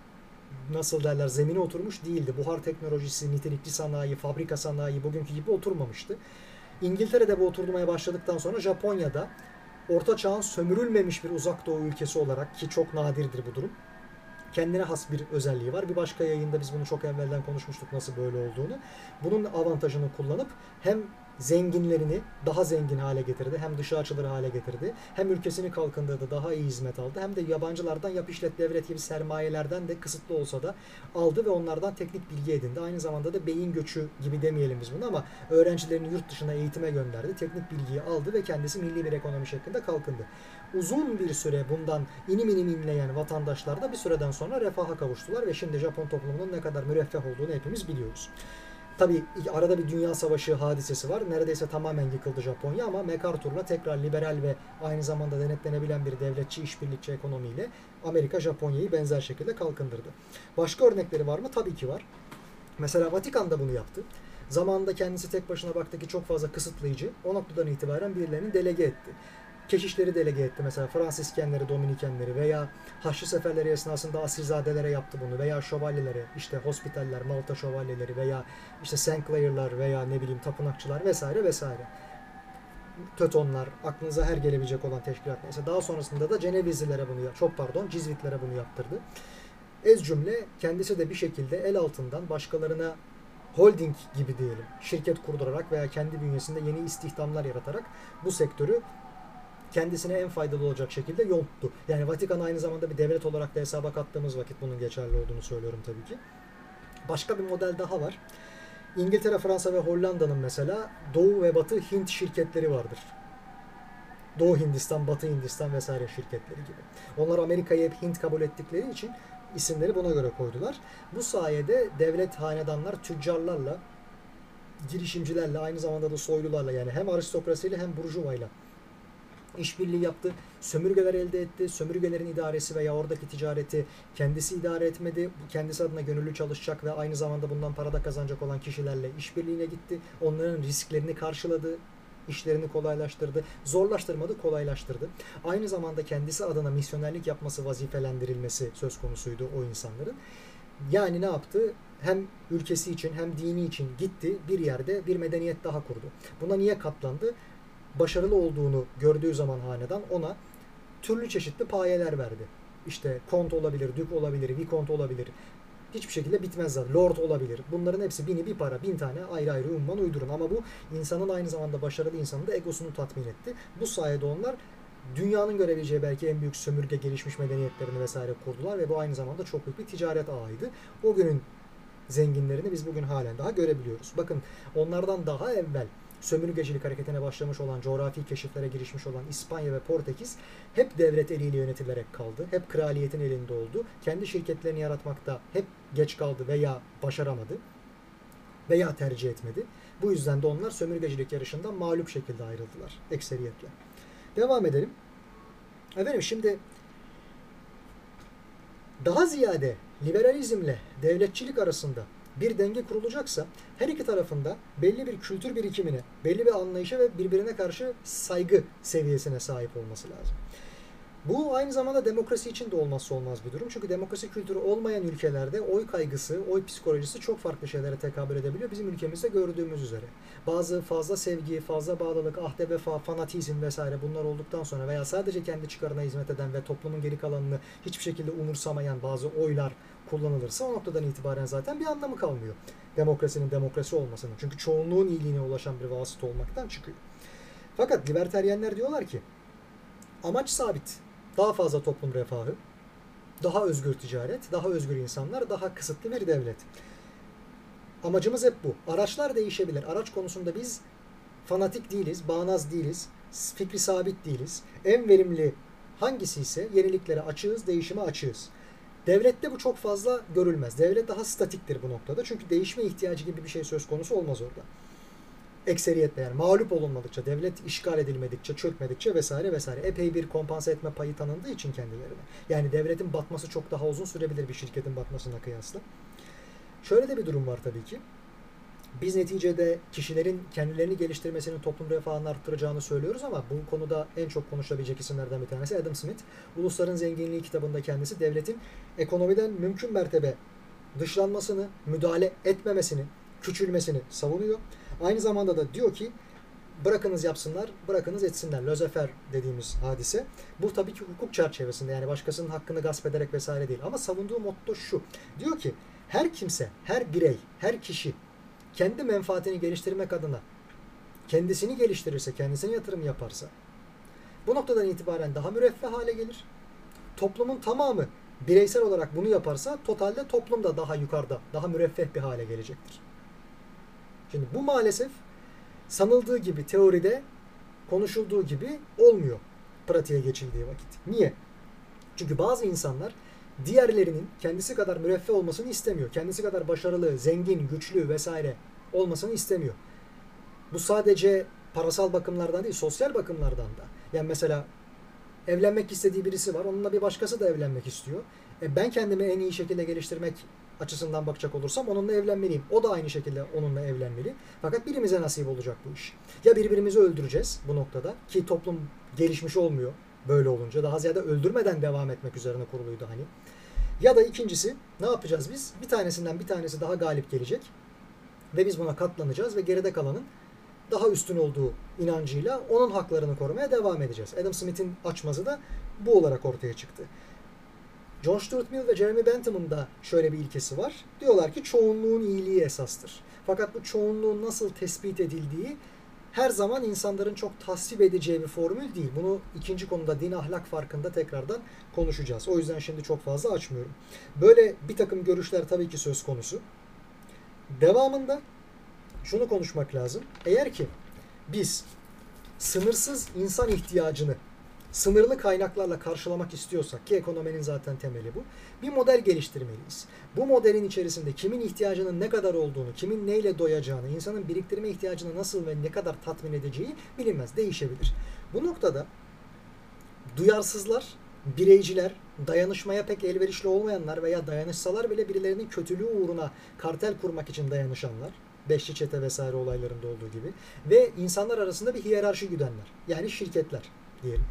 A: nasıl derler zemine oturmuş değildi. Buhar teknolojisi, nitelikli sanayi, fabrika sanayi bugünkü gibi oturmamıştı. İngiltere'de bu oturmaya başladıktan sonra Japonya'da Orta Çağ'ın sömürülmemiş bir uzak doğu ülkesi olarak ki çok nadirdir bu durum. Kendine has bir özelliği var. Bir başka yayında biz bunu çok evvelden konuşmuştuk nasıl böyle olduğunu. Bunun avantajını kullanıp hem zenginlerini daha zengin hale getirdi. Hem dışa açılır hale getirdi. Hem ülkesini kalkındırdı. Daha iyi hizmet aldı. Hem de yabancılardan yap işlet devlet gibi sermayelerden de kısıtlı olsa da aldı ve onlardan teknik bilgi edindi. Aynı zamanda da beyin göçü gibi demeyelim biz bunu ama öğrencilerini yurt dışına eğitime gönderdi. Teknik bilgiyi aldı ve kendisi milli bir ekonomi şeklinde kalkındı. Uzun bir süre bundan inim inim inleyen vatandaşlar da bir süreden sonra refaha kavuştular ve şimdi Japon toplumunun ne kadar müreffeh olduğunu hepimiz biliyoruz. Tabi arada bir dünya savaşı hadisesi var. Neredeyse tamamen yıkıldı Japonya ama MacArthur'la tekrar liberal ve aynı zamanda denetlenebilen bir devletçi işbirlikçi ekonomiyle Amerika Japonya'yı benzer şekilde kalkındırdı. Başka örnekleri var mı? Tabii ki var. Mesela Vatikan da bunu yaptı. Zamanında kendisi tek başına baktı ki çok fazla kısıtlayıcı. O noktadan itibaren birilerini delege etti keşişleri delege etti. Mesela Fransiskenleri, Dominikenleri veya Haçlı seferleri esnasında asilzadelere yaptı bunu veya şövalyelere, işte hospitaller, Malta şövalyeleri veya işte St. Clair'lar veya ne bileyim tapınakçılar vesaire vesaire. Tötonlar, aklınıza her gelebilecek olan teşkilat neyse. Daha sonrasında da Cenevizlilere bunu, çok pardon, Cizvitlere bunu yaptırdı. Ez cümle kendisi de bir şekilde el altından başkalarına holding gibi diyelim şirket kurdurarak veya kendi bünyesinde yeni istihdamlar yaratarak bu sektörü kendisine en faydalı olacak şekilde yonttu. Yani Vatikan aynı zamanda bir devlet olarak da hesaba kattığımız vakit bunun geçerli olduğunu söylüyorum tabii ki. Başka bir model daha var. İngiltere, Fransa ve Hollanda'nın mesela Doğu ve Batı Hint şirketleri vardır. Doğu Hindistan, Batı Hindistan vesaire şirketleri gibi. Onlar Amerika'yı hep Hint kabul ettikleri için isimleri buna göre koydular. Bu sayede devlet hanedanlar tüccarlarla, girişimcilerle, aynı zamanda da soylularla yani hem aristokrasiyle hem burjuvayla işbirliği yaptı. Sömürgeler elde etti. Sömürgelerin idaresi veya oradaki ticareti kendisi idare etmedi. Kendisi adına gönüllü çalışacak ve aynı zamanda bundan para da kazanacak olan kişilerle işbirliğine gitti. Onların risklerini karşıladı işlerini kolaylaştırdı. Zorlaştırmadı, kolaylaştırdı. Aynı zamanda kendisi adına misyonerlik yapması, vazifelendirilmesi söz konusuydu o insanların. Yani ne yaptı? Hem ülkesi için hem dini için gitti bir yerde bir medeniyet daha kurdu. Buna niye katlandı? Başarılı olduğunu gördüğü zaman hanedan ona türlü çeşitli payeler verdi. İşte kont olabilir, dük olabilir, vikont olabilir. Hiçbir şekilde bitmez zaten. Lord olabilir. Bunların hepsi bini bir para, bin tane ayrı ayrı umman uydurun. Ama bu insanın aynı zamanda başarılı insanın da egosunu tatmin etti. Bu sayede onlar dünyanın görebileceği belki en büyük sömürge gelişmiş medeniyetlerini vesaire kurdular ve bu aynı zamanda çok büyük bir ticaret ağıydı. O günün zenginlerini biz bugün halen daha görebiliyoruz. Bakın onlardan daha evvel sömürgecilik hareketine başlamış olan, coğrafi keşiflere girişmiş olan İspanya ve Portekiz hep devlet eliyle yönetilerek kaldı. Hep kraliyetin elinde oldu. Kendi şirketlerini yaratmakta hep geç kaldı veya başaramadı veya tercih etmedi. Bu yüzden de onlar sömürgecilik yarışından mağlup şekilde ayrıldılar ekseriyetle. Devam edelim. Efendim şimdi daha ziyade liberalizmle devletçilik arasında bir denge kurulacaksa her iki tarafında belli bir kültür birikimine, belli bir anlayışa ve birbirine karşı saygı seviyesine sahip olması lazım. Bu aynı zamanda demokrasi için de olmazsa olmaz bir durum. Çünkü demokrasi kültürü olmayan ülkelerde oy kaygısı, oy psikolojisi çok farklı şeylere tekabül edebiliyor. Bizim ülkemizde gördüğümüz üzere. Bazı fazla sevgi, fazla bağlılık, ahde vefa, fanatizm vesaire bunlar olduktan sonra veya sadece kendi çıkarına hizmet eden ve toplumun geri kalanını hiçbir şekilde umursamayan bazı oylar kullanılırsa o noktadan itibaren zaten bir anlamı kalmıyor. Demokrasinin demokrasi olmasının. Çünkü çoğunluğun iyiliğine ulaşan bir vasıta olmaktan çıkıyor. Fakat liberteryenler diyorlar ki amaç sabit. Daha fazla toplum refahı, daha özgür ticaret, daha özgür insanlar, daha kısıtlı bir devlet. Amacımız hep bu. Araçlar değişebilir. Araç konusunda biz fanatik değiliz, bağnaz değiliz, fikri sabit değiliz. En verimli hangisi ise yeniliklere açığız, değişime açığız. Devlette bu çok fazla görülmez. Devlet daha statiktir bu noktada. Çünkü değişme ihtiyacı gibi bir şey söz konusu olmaz orada. Ekseriyetle yani mağlup olunmadıkça, devlet işgal edilmedikçe, çökmedikçe vesaire vesaire epey bir kompanse etme payı tanındığı için kendilerine. Yani devletin batması çok daha uzun sürebilir bir şirketin batmasına kıyasla. Şöyle de bir durum var tabii ki. Biz neticede kişilerin kendilerini geliştirmesinin toplum refahını arttıracağını söylüyoruz ama bu konuda en çok konuşabilecek isimlerden bir tanesi Adam Smith. Ulusların Zenginliği kitabında kendisi devletin ekonomiden mümkün mertebe dışlanmasını, müdahale etmemesini, küçülmesini savunuyor. Aynı zamanda da diyor ki bırakınız yapsınlar, bırakınız etsinler. Lözefer dediğimiz hadise. Bu tabii ki hukuk çerçevesinde yani başkasının hakkını gasp ederek vesaire değil. Ama savunduğu motto şu. Diyor ki her kimse, her birey, her kişi kendi menfaatini geliştirmek adına kendisini geliştirirse, kendisine yatırım yaparsa bu noktadan itibaren daha müreffeh hale gelir. Toplumun tamamı bireysel olarak bunu yaparsa totalde toplum da daha yukarıda, daha müreffeh bir hale gelecektir. Şimdi bu maalesef sanıldığı gibi teoride konuşulduğu gibi olmuyor pratiğe geçildiği vakit. Niye? Çünkü bazı insanlar diğerlerinin kendisi kadar müreffeh olmasını istemiyor. Kendisi kadar başarılı, zengin, güçlü vesaire olmasını istemiyor. Bu sadece parasal bakımlardan değil, sosyal bakımlardan da. Yani mesela evlenmek istediği birisi var. Onunla bir başkası da evlenmek istiyor. E ben kendimi en iyi şekilde geliştirmek açısından bakacak olursam onunla evlenmeliyim. O da aynı şekilde onunla evlenmeli. Fakat birimize nasip olacak bu iş. Ya birbirimizi öldüreceğiz bu noktada ki toplum gelişmiş olmuyor böyle olunca. Daha ziyade öldürmeden devam etmek üzerine kuruluydu hani. Ya da ikincisi ne yapacağız biz? Bir tanesinden bir tanesi daha galip gelecek ve biz buna katlanacağız ve geride kalanın daha üstün olduğu inancıyla onun haklarını korumaya devam edeceğiz. Adam Smith'in açmazı da bu olarak ortaya çıktı. John Stuart Mill ve Jeremy Bentham'ın da şöyle bir ilkesi var. Diyorlar ki çoğunluğun iyiliği esastır. Fakat bu çoğunluğun nasıl tespit edildiği her zaman insanların çok tasvip edeceği bir formül değil. Bunu ikinci konuda din ahlak farkında tekrardan konuşacağız. O yüzden şimdi çok fazla açmıyorum. Böyle bir takım görüşler tabii ki söz konusu. Devamında şunu konuşmak lazım. Eğer ki biz sınırsız insan ihtiyacını sınırlı kaynaklarla karşılamak istiyorsak ki ekonominin zaten temeli bu. Bir model geliştirmeliyiz. Bu modelin içerisinde kimin ihtiyacının ne kadar olduğunu, kimin neyle doyacağını, insanın biriktirme ihtiyacını nasıl ve ne kadar tatmin edeceği bilinmez, değişebilir. Bu noktada duyarsızlar, bireyciler, dayanışmaya pek elverişli olmayanlar veya dayanışsalar bile birilerinin kötülüğü uğruna kartel kurmak için dayanışanlar, beşli çete vesaire olaylarında olduğu gibi ve insanlar arasında bir hiyerarşi güdenler yani şirketler diyelim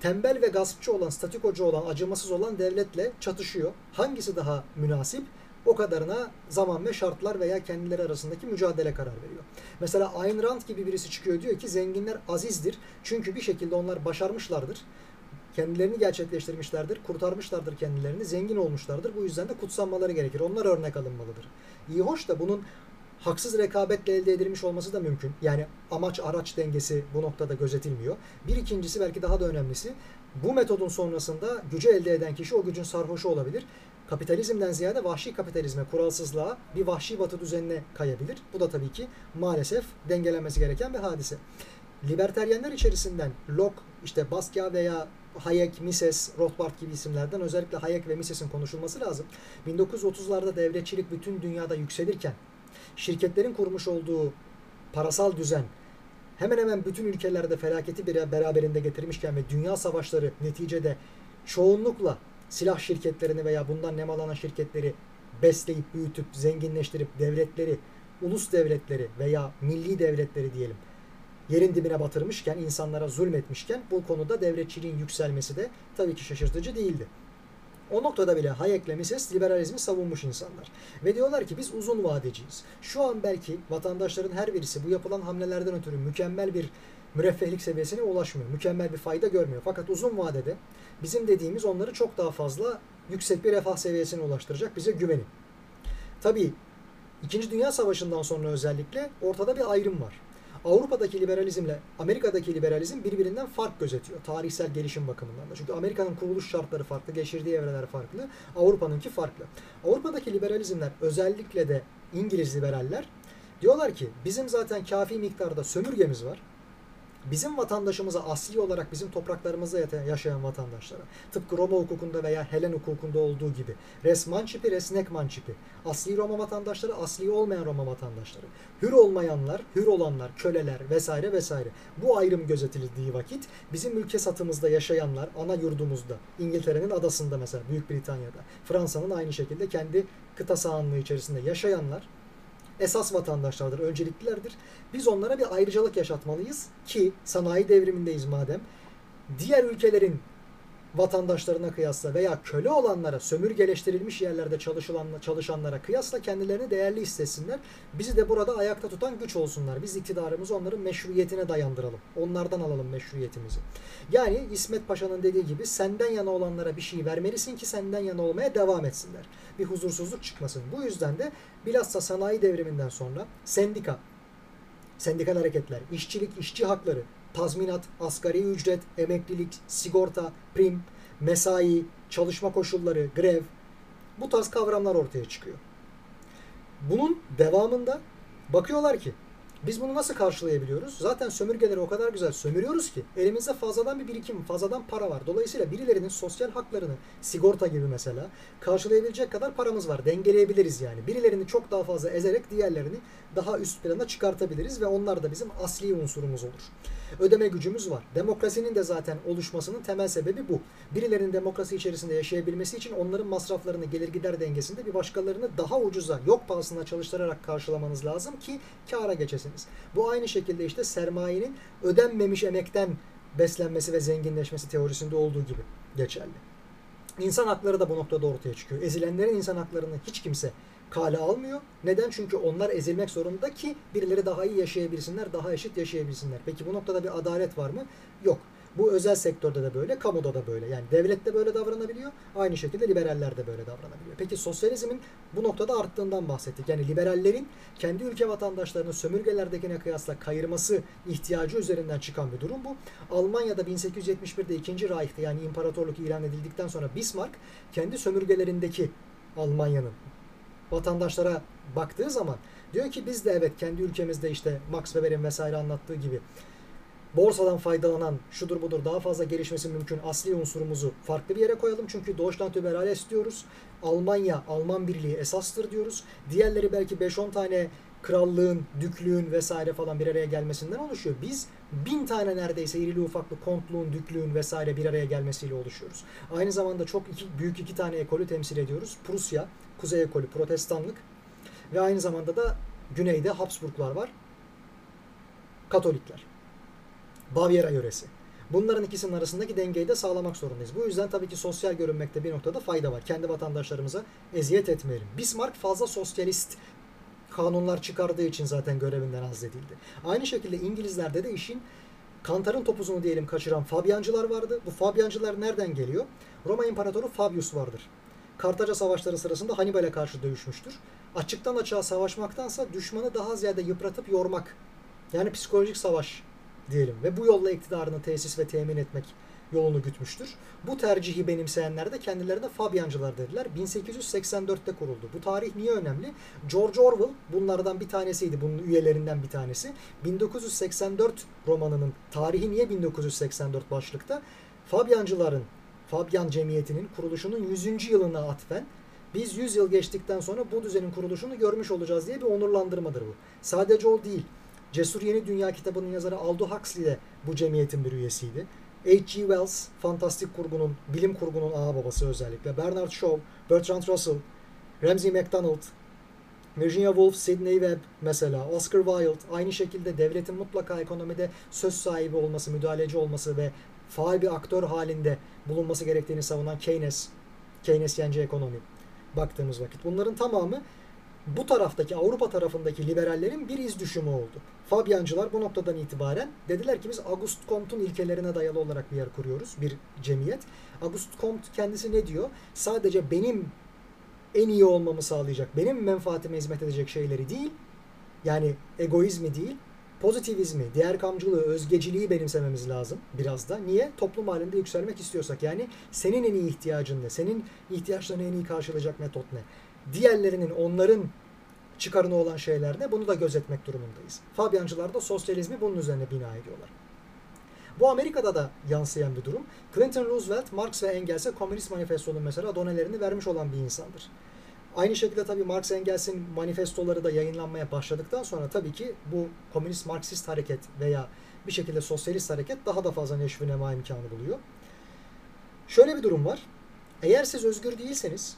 A: tembel ve gaspçı olan, statikocu olan, acımasız olan devletle çatışıyor. Hangisi daha münasip? O kadarına zaman ve şartlar veya kendileri arasındaki mücadele karar veriyor. Mesela Ayn Rand gibi birisi çıkıyor diyor ki zenginler azizdir. Çünkü bir şekilde onlar başarmışlardır. Kendilerini gerçekleştirmişlerdir, kurtarmışlardır kendilerini, zengin olmuşlardır. Bu yüzden de kutsanmaları gerekir. Onlar örnek alınmalıdır. İyi hoş da bunun haksız rekabetle elde edilmiş olması da mümkün. Yani amaç araç dengesi bu noktada gözetilmiyor. Bir ikincisi belki daha da önemlisi bu metodun sonrasında gücü elde eden kişi o gücün sarhoşu olabilir. Kapitalizmden ziyade vahşi kapitalizme, kuralsızlığa, bir vahşi batı düzenine kayabilir. Bu da tabii ki maalesef dengelenmesi gereken bir hadise. Liberteryenler içerisinden Locke, işte Basquiat veya Hayek, Mises, Rothbard gibi isimlerden özellikle Hayek ve Mises'in konuşulması lazım. 1930'larda devletçilik bütün dünyada yükselirken şirketlerin kurmuş olduğu parasal düzen hemen hemen bütün ülkelerde felaketi bir beraberinde getirmişken ve dünya savaşları neticede çoğunlukla silah şirketlerini veya bundan nemalanan şirketleri besleyip büyütüp zenginleştirip devletleri, ulus devletleri veya milli devletleri diyelim yerin dibine batırmışken, insanlara zulmetmişken bu konuda devletçiliğin yükselmesi de tabii ki şaşırtıcı değildi. O noktada bile Hayek'le Mises liberalizmi savunmuş insanlar. Ve diyorlar ki biz uzun vadeciyiz. Şu an belki vatandaşların her birisi bu yapılan hamlelerden ötürü mükemmel bir müreffehlik seviyesine ulaşmıyor. Mükemmel bir fayda görmüyor. Fakat uzun vadede bizim dediğimiz onları çok daha fazla yüksek bir refah seviyesine ulaştıracak. Bize güvenin. Tabii İkinci Dünya Savaşı'ndan sonra özellikle ortada bir ayrım var. Avrupa'daki liberalizmle Amerika'daki liberalizm birbirinden fark gözetiyor. Tarihsel gelişim bakımından da. Çünkü Amerika'nın kuruluş şartları farklı, geçirdiği evreler farklı. Avrupa'nınki farklı. Avrupa'daki liberalizmler özellikle de İngiliz liberaller diyorlar ki bizim zaten kafi miktarda sömürgemiz var bizim vatandaşımıza asli olarak bizim topraklarımızda yaşayan vatandaşlara tıpkı Roma hukukunda veya Helen hukukunda olduğu gibi res mancipi res nec mancipi asli Roma vatandaşları asli olmayan Roma vatandaşları. Hür olmayanlar hür olanlar köleler vesaire vesaire. Bu ayrım gözetildiği vakit bizim ülke satımızda yaşayanlar ana yurdumuzda İngiltere'nin adasında mesela Büyük Britanya'da Fransa'nın aynı şekilde kendi kıta sahanlığı içerisinde yaşayanlar esas vatandaşlardır, önceliklilerdir. Biz onlara bir ayrıcalık yaşatmalıyız ki sanayi devrimindeyiz madem. Diğer ülkelerin vatandaşlarına kıyasla veya köle olanlara, sömürgeleştirilmiş yerlerde çalışılan, çalışanlara kıyasla kendilerini değerli hissetsinler. Bizi de burada ayakta tutan güç olsunlar. Biz iktidarımızı onların meşruiyetine dayandıralım. Onlardan alalım meşruiyetimizi. Yani İsmet Paşa'nın dediği gibi senden yana olanlara bir şey vermelisin ki senden yana olmaya devam etsinler. Bir huzursuzluk çıkmasın. Bu yüzden de bilhassa sanayi devriminden sonra sendika, sendikal hareketler, işçilik, işçi hakları, tazminat, asgari ücret, emeklilik, sigorta, prim, mesai, çalışma koşulları, grev bu tarz kavramlar ortaya çıkıyor. Bunun devamında bakıyorlar ki biz bunu nasıl karşılayabiliyoruz? Zaten sömürgeleri o kadar güzel sömürüyoruz ki elimizde fazladan bir birikim, fazladan para var. Dolayısıyla birilerinin sosyal haklarını, sigorta gibi mesela karşılayabilecek kadar paramız var. Dengeleyebiliriz yani. Birilerini çok daha fazla ezerek diğerlerini daha üst plana çıkartabiliriz ve onlar da bizim asli unsurumuz olur. Ödeme gücümüz var. Demokrasinin de zaten oluşmasının temel sebebi bu. Birilerinin demokrasi içerisinde yaşayabilmesi için onların masraflarını gelir gider dengesinde bir başkalarını daha ucuza, yok pahasına çalıştırarak karşılamanız lazım ki kâra geçesiniz. Bu aynı şekilde işte sermayenin ödenmemiş emekten beslenmesi ve zenginleşmesi teorisinde olduğu gibi geçerli. İnsan hakları da bu noktada ortaya çıkıyor. Ezilenlerin insan haklarını hiç kimse kale almıyor. Neden? Çünkü onlar ezilmek zorunda ki birileri daha iyi yaşayabilsinler, daha eşit yaşayabilsinler. Peki bu noktada bir adalet var mı? Yok. Bu özel sektörde de böyle, kamuda da böyle. Yani devlet de böyle davranabiliyor. Aynı şekilde liberaller de böyle davranabiliyor. Peki sosyalizmin bu noktada arttığından bahsettik. Yani liberallerin kendi ülke vatandaşlarını sömürgelerdekine kıyasla kayırması ihtiyacı üzerinden çıkan bir durum bu. Almanya'da 1871'de 2. Reich'te yani imparatorluk ilan edildikten sonra Bismarck kendi sömürgelerindeki Almanya'nın vatandaşlara baktığı zaman diyor ki biz de evet kendi ülkemizde işte Max Weber'in vesaire anlattığı gibi borsadan faydalanan şudur budur daha fazla gelişmesi mümkün asli unsurumuzu farklı bir yere koyalım. Çünkü Deutschland über alles diyoruz. Almanya, Alman Birliği esastır diyoruz. Diğerleri belki 5-10 tane krallığın, düklüğün vesaire falan bir araya gelmesinden oluşuyor. Biz bin tane neredeyse irili ufaklı kontluğun, düklüğün vesaire bir araya gelmesiyle oluşuyoruz. Aynı zamanda çok iki, büyük iki tane ekolü temsil ediyoruz. Prusya, Kuzey ekolü, Protestanlık ve aynı zamanda da güneyde Habsburglar var. Katolikler. Bavyera yöresi. Bunların ikisinin arasındaki dengeyi de sağlamak zorundayız. Bu yüzden tabii ki sosyal görünmekte bir noktada fayda var. Kendi vatandaşlarımıza eziyet etmeyelim. Bismarck fazla sosyalist kanunlar çıkardığı için zaten görevinden azledildi. Aynı şekilde İngilizlerde de işin kantarın topuzunu diyelim kaçıran Fabiancılar vardı. Bu Fabiancılar nereden geliyor? Roma İmparatoru Fabius vardır. Kartaca savaşları sırasında Hannibal'e karşı dövüşmüştür. Açıktan açığa savaşmaktansa düşmanı daha ziyade yıpratıp yormak. Yani psikolojik savaş diyelim ve bu yolla iktidarını tesis ve temin etmek yolunu gütmüştür. Bu tercihi benimseyenler de kendilerine Fabiancılar dediler. 1884'te kuruldu. Bu tarih niye önemli? George Orwell bunlardan bir tanesiydi. Bunun üyelerinden bir tanesi. 1984 romanının tarihi niye 1984 başlıkta? Fabiancıların, Fabian Cemiyeti'nin kuruluşunun 100. yılına atfen biz 100 yıl geçtikten sonra bu düzenin kuruluşunu görmüş olacağız diye bir onurlandırmadır bu. Sadece o değil. Cesur Yeni Dünya kitabının yazarı Aldo Huxley de bu cemiyetin bir üyesiydi. H.G. Wells, fantastik kurgunun, bilim kurgunun ağa babası özellikle. Bernard Shaw, Bertrand Russell, Ramsey MacDonald, Virginia Woolf, Sidney Webb mesela, Oscar Wilde aynı şekilde devletin mutlaka ekonomide söz sahibi olması, müdahaleci olması ve faal bir aktör halinde bulunması gerektiğini savunan Keynes, Keynesyenci ekonomi baktığımız vakit. Bunların tamamı bu taraftaki Avrupa tarafındaki liberallerin bir iz düşümü oldu. Fabiancılar bu noktadan itibaren dediler ki biz Auguste Comte'un ilkelerine dayalı olarak bir yer kuruyoruz, bir cemiyet. Auguste Comte kendisi ne diyor? Sadece benim en iyi olmamı sağlayacak, benim menfaatime hizmet edecek şeyleri değil, yani egoizmi değil, pozitivizmi, diğer kamcılığı, özgeciliği benimsememiz lazım biraz da. Niye? Toplum halinde yükselmek istiyorsak. Yani senin en iyi ihtiyacın ne? Senin ihtiyaçlarını en iyi karşılayacak metot ne? Diğerlerinin, onların çıkarına olan şeyler ne? Bunu da gözetmek durumundayız. Fabiancılar da sosyalizmi bunun üzerine bina ediyorlar. Bu Amerika'da da yansıyan bir durum. Clinton Roosevelt, Marx ve Engels'e Komünist Manifesto'nun mesela donelerini vermiş olan bir insandır. Aynı şekilde tabii Marx Engels'in manifestoları da yayınlanmaya başladıktan sonra tabii ki bu komünist Marksist hareket veya bir şekilde sosyalist hareket daha da fazla neşvi nema imkanı buluyor. Şöyle bir durum var. Eğer siz özgür değilseniz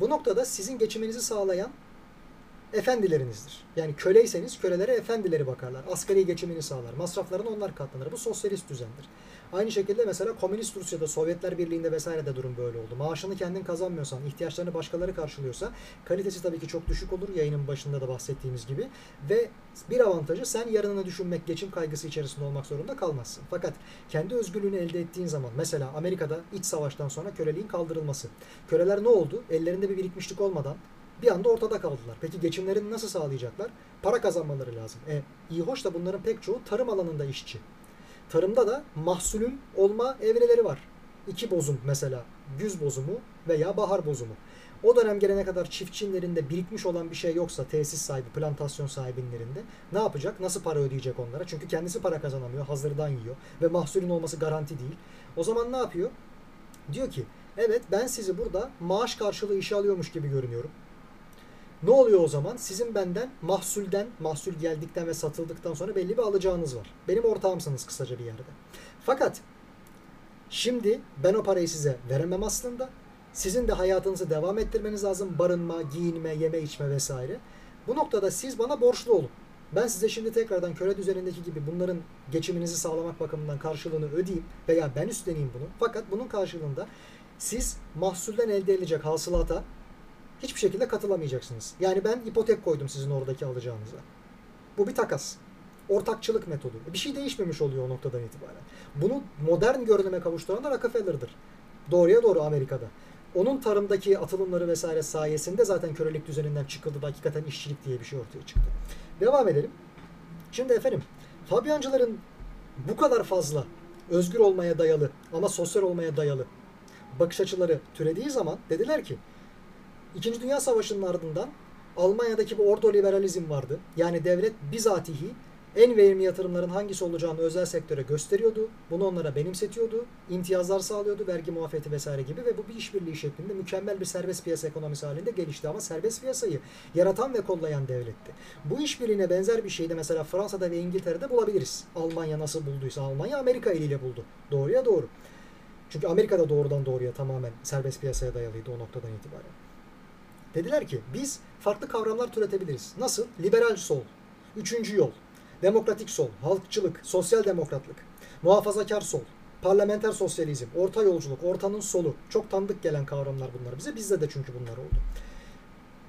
A: bu noktada sizin geçiminizi sağlayan efendilerinizdir. Yani köleyseniz kölelere efendileri bakarlar. Asgari geçimini sağlar. Masraflarını onlar katlanır. Bu sosyalist düzendir. Aynı şekilde mesela Komünist Rusya'da, Sovyetler Birliği'nde vesaire de durum böyle oldu. Maaşını kendin kazanmıyorsan, ihtiyaçlarını başkaları karşılıyorsa kalitesi tabii ki çok düşük olur. Yayının başında da bahsettiğimiz gibi. Ve bir avantajı sen yarınını düşünmek, geçim kaygısı içerisinde olmak zorunda kalmazsın. Fakat kendi özgürlüğünü elde ettiğin zaman mesela Amerika'da iç savaştan sonra köleliğin kaldırılması. Köleler ne oldu? Ellerinde bir birikmişlik olmadan bir anda ortada kaldılar. Peki geçimlerini nasıl sağlayacaklar? Para kazanmaları lazım. E, iyi hoş da bunların pek çoğu tarım alanında işçi. Tarımda da mahsulün olma evreleri var. İki bozum mesela. Güz bozumu veya bahar bozumu. O dönem gelene kadar çiftçinin birikmiş olan bir şey yoksa tesis sahibi, plantasyon sahibinlerinde ne yapacak? Nasıl para ödeyecek onlara? Çünkü kendisi para kazanamıyor, hazırdan yiyor ve mahsulün olması garanti değil. O zaman ne yapıyor? Diyor ki evet ben sizi burada maaş karşılığı işe alıyormuş gibi görünüyorum. Ne oluyor o zaman? Sizin benden mahsulden, mahsul geldikten ve satıldıktan sonra belli bir alacağınız var. Benim ortağımsınız kısaca bir yerde. Fakat şimdi ben o parayı size veremem aslında. Sizin de hayatınızı devam ettirmeniz lazım. Barınma, giyinme, yeme içme vesaire. Bu noktada siz bana borçlu olun. Ben size şimdi tekrardan köle düzenindeki gibi bunların geçiminizi sağlamak bakımından karşılığını ödeyeyim veya ben üstleneyim bunu. Fakat bunun karşılığında siz mahsulden elde edilecek hasılata hiçbir şekilde katılamayacaksınız. Yani ben ipotek koydum sizin oradaki alacağınıza. Bu bir takas. Ortakçılık metodu. Bir şey değişmemiş oluyor o noktadan itibaren. Bunu modern görünüme kavuşturan da Rockefeller'dır. Doğruya doğru Amerika'da. Onun tarımdaki atılımları vesaire sayesinde zaten kölelik düzeninden çıkıldı da hakikaten işçilik diye bir şey ortaya çıktı. Devam edelim. Şimdi efendim Fabiancıların bu kadar fazla özgür olmaya dayalı ama sosyal olmaya dayalı bakış açıları türediği zaman dediler ki İkinci Dünya Savaşı'nın ardından Almanya'daki bir ordoliberalizm vardı. Yani devlet bizatihi en verimli yatırımların hangisi olacağını özel sektöre gösteriyordu. Bunu onlara benimsetiyordu. imtiyazlar sağlıyordu. Vergi muafiyeti vesaire gibi ve bu bir işbirliği şeklinde mükemmel bir serbest piyasa ekonomisi halinde gelişti. Ama serbest piyasayı yaratan ve kollayan devletti. Bu işbirliğine benzer bir şeyi de mesela Fransa'da ve İngiltere'de bulabiliriz. Almanya nasıl bulduysa Almanya Amerika eliyle buldu. Doğruya doğru. Çünkü Amerika'da doğrudan doğruya tamamen serbest piyasaya dayalıydı o noktadan itibaren. Dediler ki biz farklı kavramlar türetebiliriz. Nasıl? Liberal sol, üçüncü yol, demokratik sol, halkçılık, sosyal demokratlık, muhafazakar sol, parlamenter sosyalizm, orta yolculuk, ortanın solu. Çok tanıdık gelen kavramlar bunlar bize. Bizde de çünkü bunlar oldu.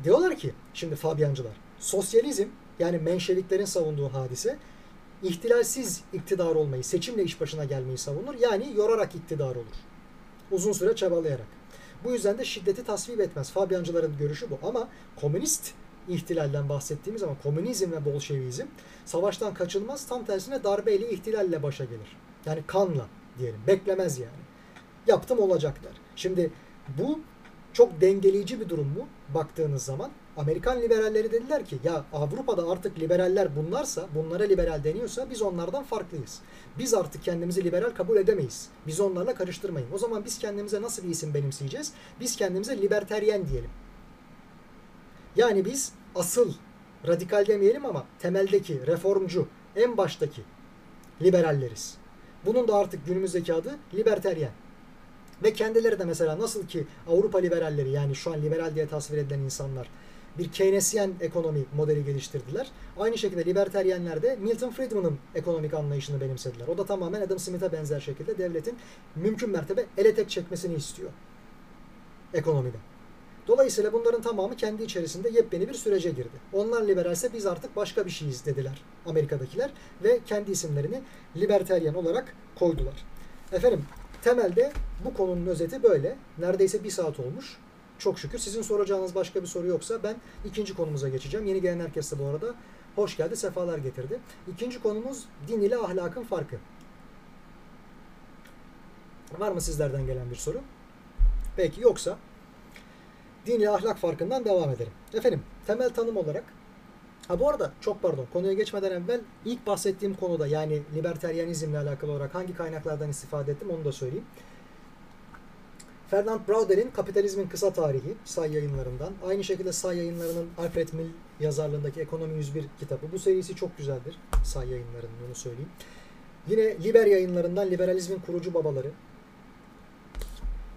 A: Diyorlar ki şimdi Fabiancılar, sosyalizm yani menşeviklerin savunduğu hadise ihtilalsiz iktidar olmayı, seçimle iş başına gelmeyi savunur. Yani yorarak iktidar olur. Uzun süre çabalayarak. Bu yüzden de şiddeti tasvip etmez. Fabiancıların görüşü bu. Ama komünist ihtilalden bahsettiğimiz zaman komünizm ve bolşevizm savaştan kaçılmaz. Tam tersine darbeyle ihtilalle başa gelir. Yani kanla diyelim. Beklemez yani. Yaptım olacaklar. Şimdi bu çok dengeleyici bir durum mu baktığınız zaman? Amerikan liberalleri dediler ki ya Avrupa'da artık liberaller bunlarsa, bunlara liberal deniyorsa biz onlardan farklıyız. Biz artık kendimizi liberal kabul edemeyiz. Biz onlarla karıştırmayın. O zaman biz kendimize nasıl bir isim benimseyeceğiz? Biz kendimize liberteryen diyelim. Yani biz asıl radikal demeyelim ama temeldeki, reformcu, en baştaki liberalleriz. Bunun da artık günümüzdeki adı liberteryen. Ve kendileri de mesela nasıl ki Avrupa liberalleri yani şu an liberal diye tasvir edilen insanlar bir Keynesyen ekonomi modeli geliştirdiler. Aynı şekilde liberteryenler de Milton Friedman'ın ekonomik anlayışını benimsediler. O da tamamen Adam Smith'e benzer şekilde devletin mümkün mertebe ele tek çekmesini istiyor ekonomide. Dolayısıyla bunların tamamı kendi içerisinde yepyeni bir sürece girdi. Onlar liberalse biz artık başka bir şeyiz dediler Amerika'dakiler ve kendi isimlerini liberteryen olarak koydular. Efendim temelde bu konunun özeti böyle. Neredeyse bir saat olmuş. Çok şükür. Sizin soracağınız başka bir soru yoksa ben ikinci konumuza geçeceğim. Yeni gelen herkes de bu arada hoş geldi, sefalar getirdi. İkinci konumuz din ile ahlakın farkı. Var mı sizlerden gelen bir soru? Belki yoksa din ile ahlak farkından devam edelim. Efendim temel tanım olarak Ha bu arada çok pardon konuya geçmeden evvel ilk bahsettiğim konuda yani liberteryanizmle alakalı olarak hangi kaynaklardan istifade ettim onu da söyleyeyim. Ferdinand Brauder'in Kapitalizmin Kısa Tarihi Say yayınlarından. Aynı şekilde Say yayınlarının Alfred Mill yazarlığındaki Ekonomi 101 kitabı. Bu serisi çok güzeldir. Say yayınlarının onu söyleyeyim. Yine Liber yayınlarından Liberalizmin Kurucu Babaları.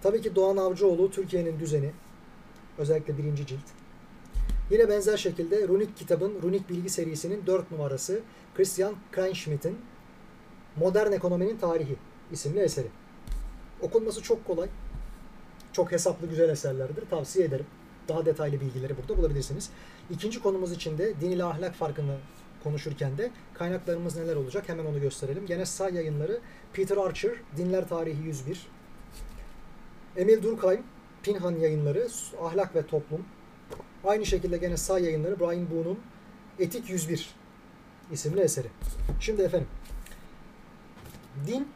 A: Tabii ki Doğan Avcıoğlu Türkiye'nin Düzeni. Özellikle birinci cilt. Yine benzer şekilde Runik kitabın Runik Bilgi serisinin 4 numarası Christian Kleinschmidt'in Modern Ekonominin Tarihi isimli eseri. Okunması çok kolay. Çok hesaplı güzel eserlerdir. Tavsiye ederim. Daha detaylı bilgileri burada bulabilirsiniz. İkinci konumuz için de din ile ahlak farkını konuşurken de kaynaklarımız neler olacak hemen onu gösterelim. Gene say yayınları Peter Archer Dinler Tarihi 101 Emil Durkheim Pinhan yayınları Ahlak ve Toplum Aynı şekilde gene say yayınları Brian Boone'un Etik 101 isimli eseri. Şimdi efendim din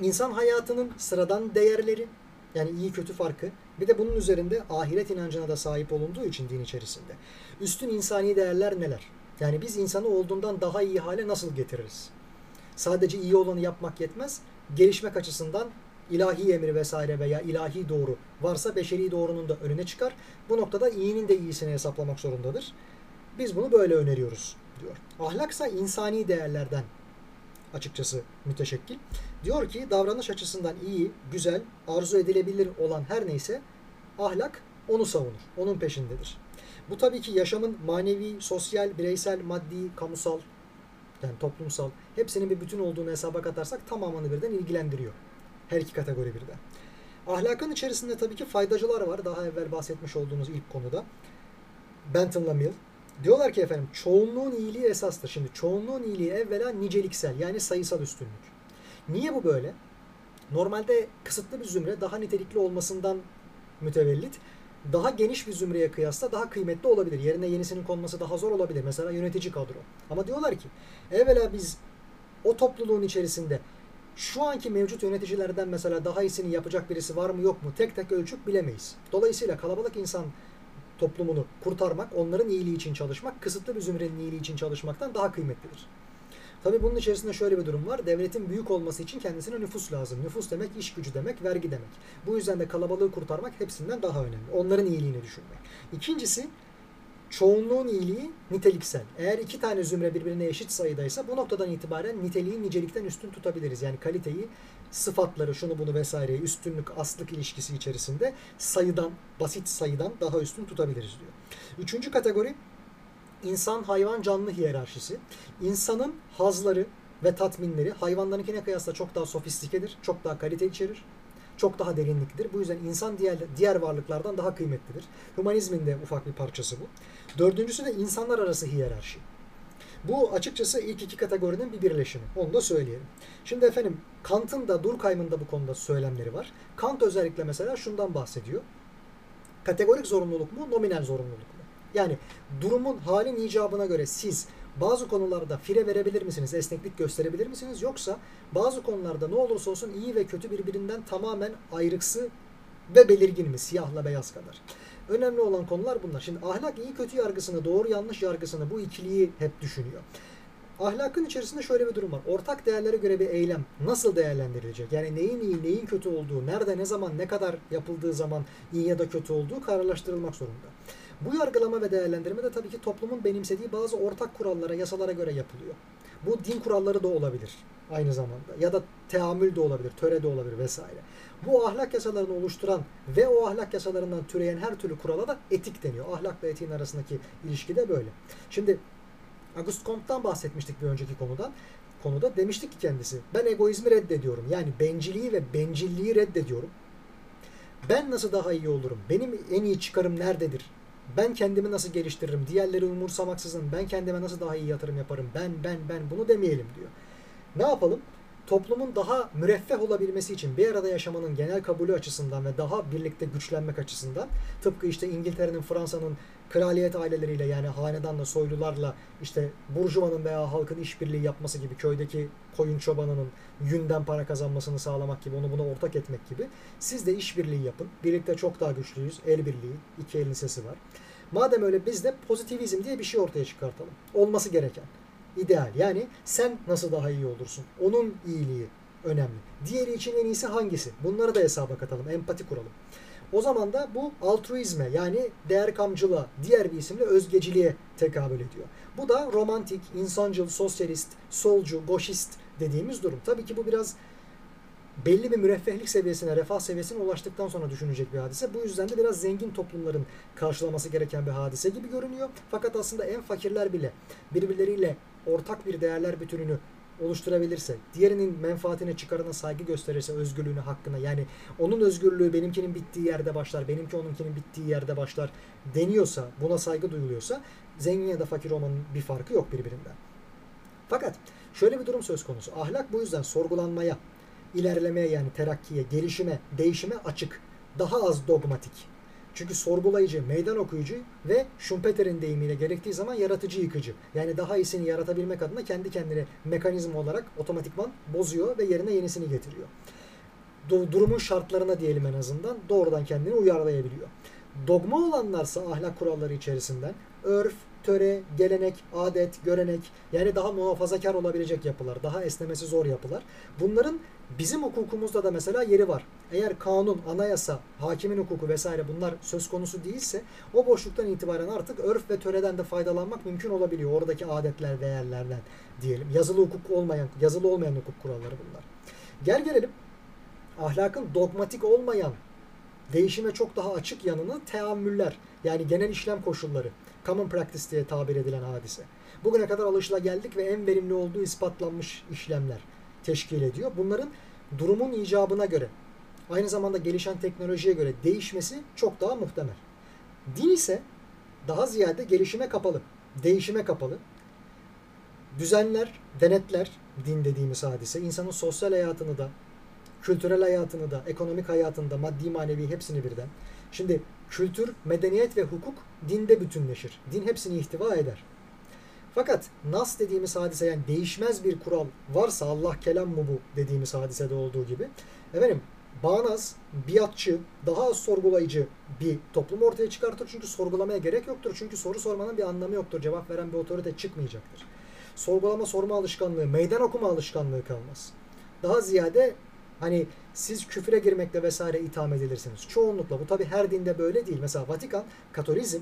A: insan hayatının sıradan değerleri yani iyi kötü farkı. Bir de bunun üzerinde ahiret inancına da sahip olunduğu için din içerisinde. Üstün insani değerler neler? Yani biz insanı olduğundan daha iyi hale nasıl getiririz? Sadece iyi olanı yapmak yetmez. Gelişmek açısından ilahi emri vesaire veya ilahi doğru varsa beşeri doğrunun da önüne çıkar. Bu noktada iyinin de iyisini hesaplamak zorundadır. Biz bunu böyle öneriyoruz diyor. Ahlaksa insani değerlerden açıkçası müteşekkil. Diyor ki davranış açısından iyi, güzel, arzu edilebilir olan her neyse ahlak onu savunur. Onun peşindedir. Bu tabii ki yaşamın manevi, sosyal, bireysel, maddi, kamusal yani toplumsal hepsinin bir bütün olduğunu hesaba katarsak tamamını birden ilgilendiriyor. Her iki kategori birden. Ahlakın içerisinde tabii ki faydacılar var. Daha evvel bahsetmiş olduğumuz ilk konuda. Benton'la Mill, Diyorlar ki efendim çoğunluğun iyiliği esastır. Şimdi çoğunluğun iyiliği evvela niceliksel yani sayısal üstünlük. Niye bu böyle? Normalde kısıtlı bir zümre daha nitelikli olmasından mütevellit daha geniş bir zümreye kıyasla daha kıymetli olabilir. Yerine yenisinin konması daha zor olabilir. Mesela yönetici kadro. Ama diyorlar ki evvela biz o topluluğun içerisinde şu anki mevcut yöneticilerden mesela daha iyisini yapacak birisi var mı yok mu tek tek ölçüp bilemeyiz. Dolayısıyla kalabalık insan toplumunu kurtarmak, onların iyiliği için çalışmak, kısıtlı bir zümrenin iyiliği için çalışmaktan daha kıymetlidir. Tabi bunun içerisinde şöyle bir durum var. Devletin büyük olması için kendisine nüfus lazım. Nüfus demek iş gücü demek, vergi demek. Bu yüzden de kalabalığı kurtarmak hepsinden daha önemli. Onların iyiliğini düşünmek. İkincisi çoğunluğun iyiliği niteliksel. Eğer iki tane zümre birbirine eşit sayıdaysa bu noktadan itibaren niteliği nicelikten üstün tutabiliriz. Yani kaliteyi, sıfatları, şunu bunu vesaireyi üstünlük, aslık ilişkisi içerisinde sayıdan, basit sayıdan daha üstün tutabiliriz diyor. Üçüncü kategori insan hayvan canlı hiyerarşisi. İnsanın hazları ve tatminleri hayvanlarınkine kıyasla çok daha sofistikedir, çok daha kalite içerir, çok daha derinliklidir. Bu yüzden insan diğer diğer varlıklardan daha kıymetlidir. Humanizmin de ufak bir parçası bu. Dördüncüsü de insanlar arası hiyerarşi. Bu açıkçası ilk iki kategorinin bir birleşimi. Onu da söyleyelim. Şimdi efendim Kant'ın da Durkheim'ın da bu konuda söylemleri var. Kant özellikle mesela şundan bahsediyor. Kategorik zorunluluk mu, nominal zorunluluk mu? Yani durumun halin icabına göre siz bazı konularda fire verebilir misiniz, esneklik gösterebilir misiniz? Yoksa bazı konularda ne olursa olsun iyi ve kötü birbirinden tamamen ayrıksı ve belirgin mi? Siyahla beyaz kadar. Önemli olan konular bunlar. Şimdi ahlak iyi kötü yargısını, doğru yanlış yargısını bu ikiliyi hep düşünüyor. Ahlakın içerisinde şöyle bir durum var. Ortak değerlere göre bir eylem nasıl değerlendirilecek? Yani neyin iyi, neyin kötü olduğu, nerede, ne zaman, ne kadar yapıldığı zaman iyi ya da kötü olduğu kararlaştırılmak zorunda. Bu yargılama ve değerlendirme de tabii ki toplumun benimsediği bazı ortak kurallara, yasalara göre yapılıyor. Bu din kuralları da olabilir aynı zamanda. Ya da teamül de olabilir, töre de olabilir vesaire. Bu ahlak yasalarını oluşturan ve o ahlak yasalarından türeyen her türlü kurala da etik deniyor. Ahlakla etiğin arasındaki ilişki de böyle. Şimdi Auguste Comte'dan bahsetmiştik bir önceki konudan. Konuda demiştik ki kendisi ben egoizmi reddediyorum. Yani benciliği ve bencilliği reddediyorum. Ben nasıl daha iyi olurum? Benim en iyi çıkarım nerededir? Ben kendimi nasıl geliştiririm? Diğerleri umursamaksızın ben kendime nasıl daha iyi yatırım yaparım? Ben ben ben bunu demeyelim diyor. Ne yapalım? Toplumun daha müreffeh olabilmesi için bir arada yaşamanın genel kabulü açısından ve daha birlikte güçlenmek açısından tıpkı işte İngiltere'nin, Fransa'nın kraliyet aileleriyle yani hanedanla, soylularla işte burjuvanın veya halkın işbirliği yapması gibi köydeki koyun çobanının yünden para kazanmasını sağlamak gibi onu buna ortak etmek gibi siz de işbirliği yapın. Birlikte çok daha güçlüyüz. El birliği, iki elin sesi var. Madem öyle biz de pozitivizm diye bir şey ortaya çıkartalım. Olması gereken ideal. Yani sen nasıl daha iyi olursun? Onun iyiliği önemli. Diğeri için en iyisi hangisi? Bunları da hesaba katalım. Empati kuralım. O zaman da bu altruizme yani değer kamcılığa, diğer bir isimle özgeciliğe tekabül ediyor. Bu da romantik, insancıl, sosyalist, solcu, goşist dediğimiz durum. Tabii ki bu biraz belli bir müreffehlik seviyesine, refah seviyesine ulaştıktan sonra düşünecek bir hadise. Bu yüzden de biraz zengin toplumların karşılaması gereken bir hadise gibi görünüyor. Fakat aslında en fakirler bile birbirleriyle ortak bir değerler bütününü oluşturabilirse, diğerinin menfaatine, çıkarına saygı gösterirse, özgürlüğüne, hakkına yani onun özgürlüğü benimkinin bittiği yerde başlar, benimki onunkinin bittiği yerde başlar deniyorsa, buna saygı duyuluyorsa zengin ya da fakir olmanın bir farkı yok birbirinden. Fakat şöyle bir durum söz konusu. Ahlak bu yüzden sorgulanmaya, ilerlemeye yani terakkiye, gelişime, değişime açık. Daha az dogmatik. Çünkü sorgulayıcı, meydan okuyucu ve Schumpeter'in deyimiyle gerektiği zaman yaratıcı yıkıcı. Yani daha iyisini yaratabilmek adına kendi kendine mekanizma olarak otomatikman bozuyor ve yerine yenisini getiriyor. Durumun şartlarına diyelim en azından doğrudan kendini uyarlayabiliyor. Dogma olanlarsa ahlak kuralları içerisinden örf, töre, gelenek, adet, görenek yani daha muhafazakar olabilecek yapılar, daha esnemesi zor yapılar. Bunların bizim hukukumuzda da mesela yeri var. Eğer kanun, anayasa, hakimin hukuku vesaire bunlar söz konusu değilse o boşluktan itibaren artık örf ve töreden de faydalanmak mümkün olabiliyor. Oradaki adetler, değerlerden diyelim. Yazılı hukuk olmayan, yazılı olmayan hukuk kuralları bunlar. Gel gelelim ahlakın dogmatik olmayan değişime çok daha açık yanını teamüller yani genel işlem koşulları common practice diye tabir edilen hadise. Bugüne kadar alışla geldik ve en verimli olduğu ispatlanmış işlemler teşkil ediyor. Bunların durumun icabına göre aynı zamanda gelişen teknolojiye göre değişmesi çok daha muhtemel. Din ise daha ziyade gelişime kapalı. değişime kapalı. Düzenler, denetler din dediğimiz hadise insanın sosyal hayatını da, kültürel hayatını da, ekonomik hayatını da, maddi manevi hepsini birden. Şimdi kültür, medeniyet ve hukuk dinde bütünleşir. Din hepsini ihtiva eder. Fakat nas dediğimiz hadise yani değişmez bir kural varsa Allah kelam mı bu dediğimiz hadisede olduğu gibi efendim bağnaz, biatçı, daha az sorgulayıcı bir toplum ortaya çıkartır. Çünkü sorgulamaya gerek yoktur. Çünkü soru sormanın bir anlamı yoktur. Cevap veren bir otorite çıkmayacaktır. Sorgulama sorma alışkanlığı, meydan okuma alışkanlığı kalmaz. Daha ziyade hani siz küfre girmekle vesaire itham edilirsiniz. Çoğunlukla bu tabi her dinde böyle değil. Mesela Vatikan, Katolizm,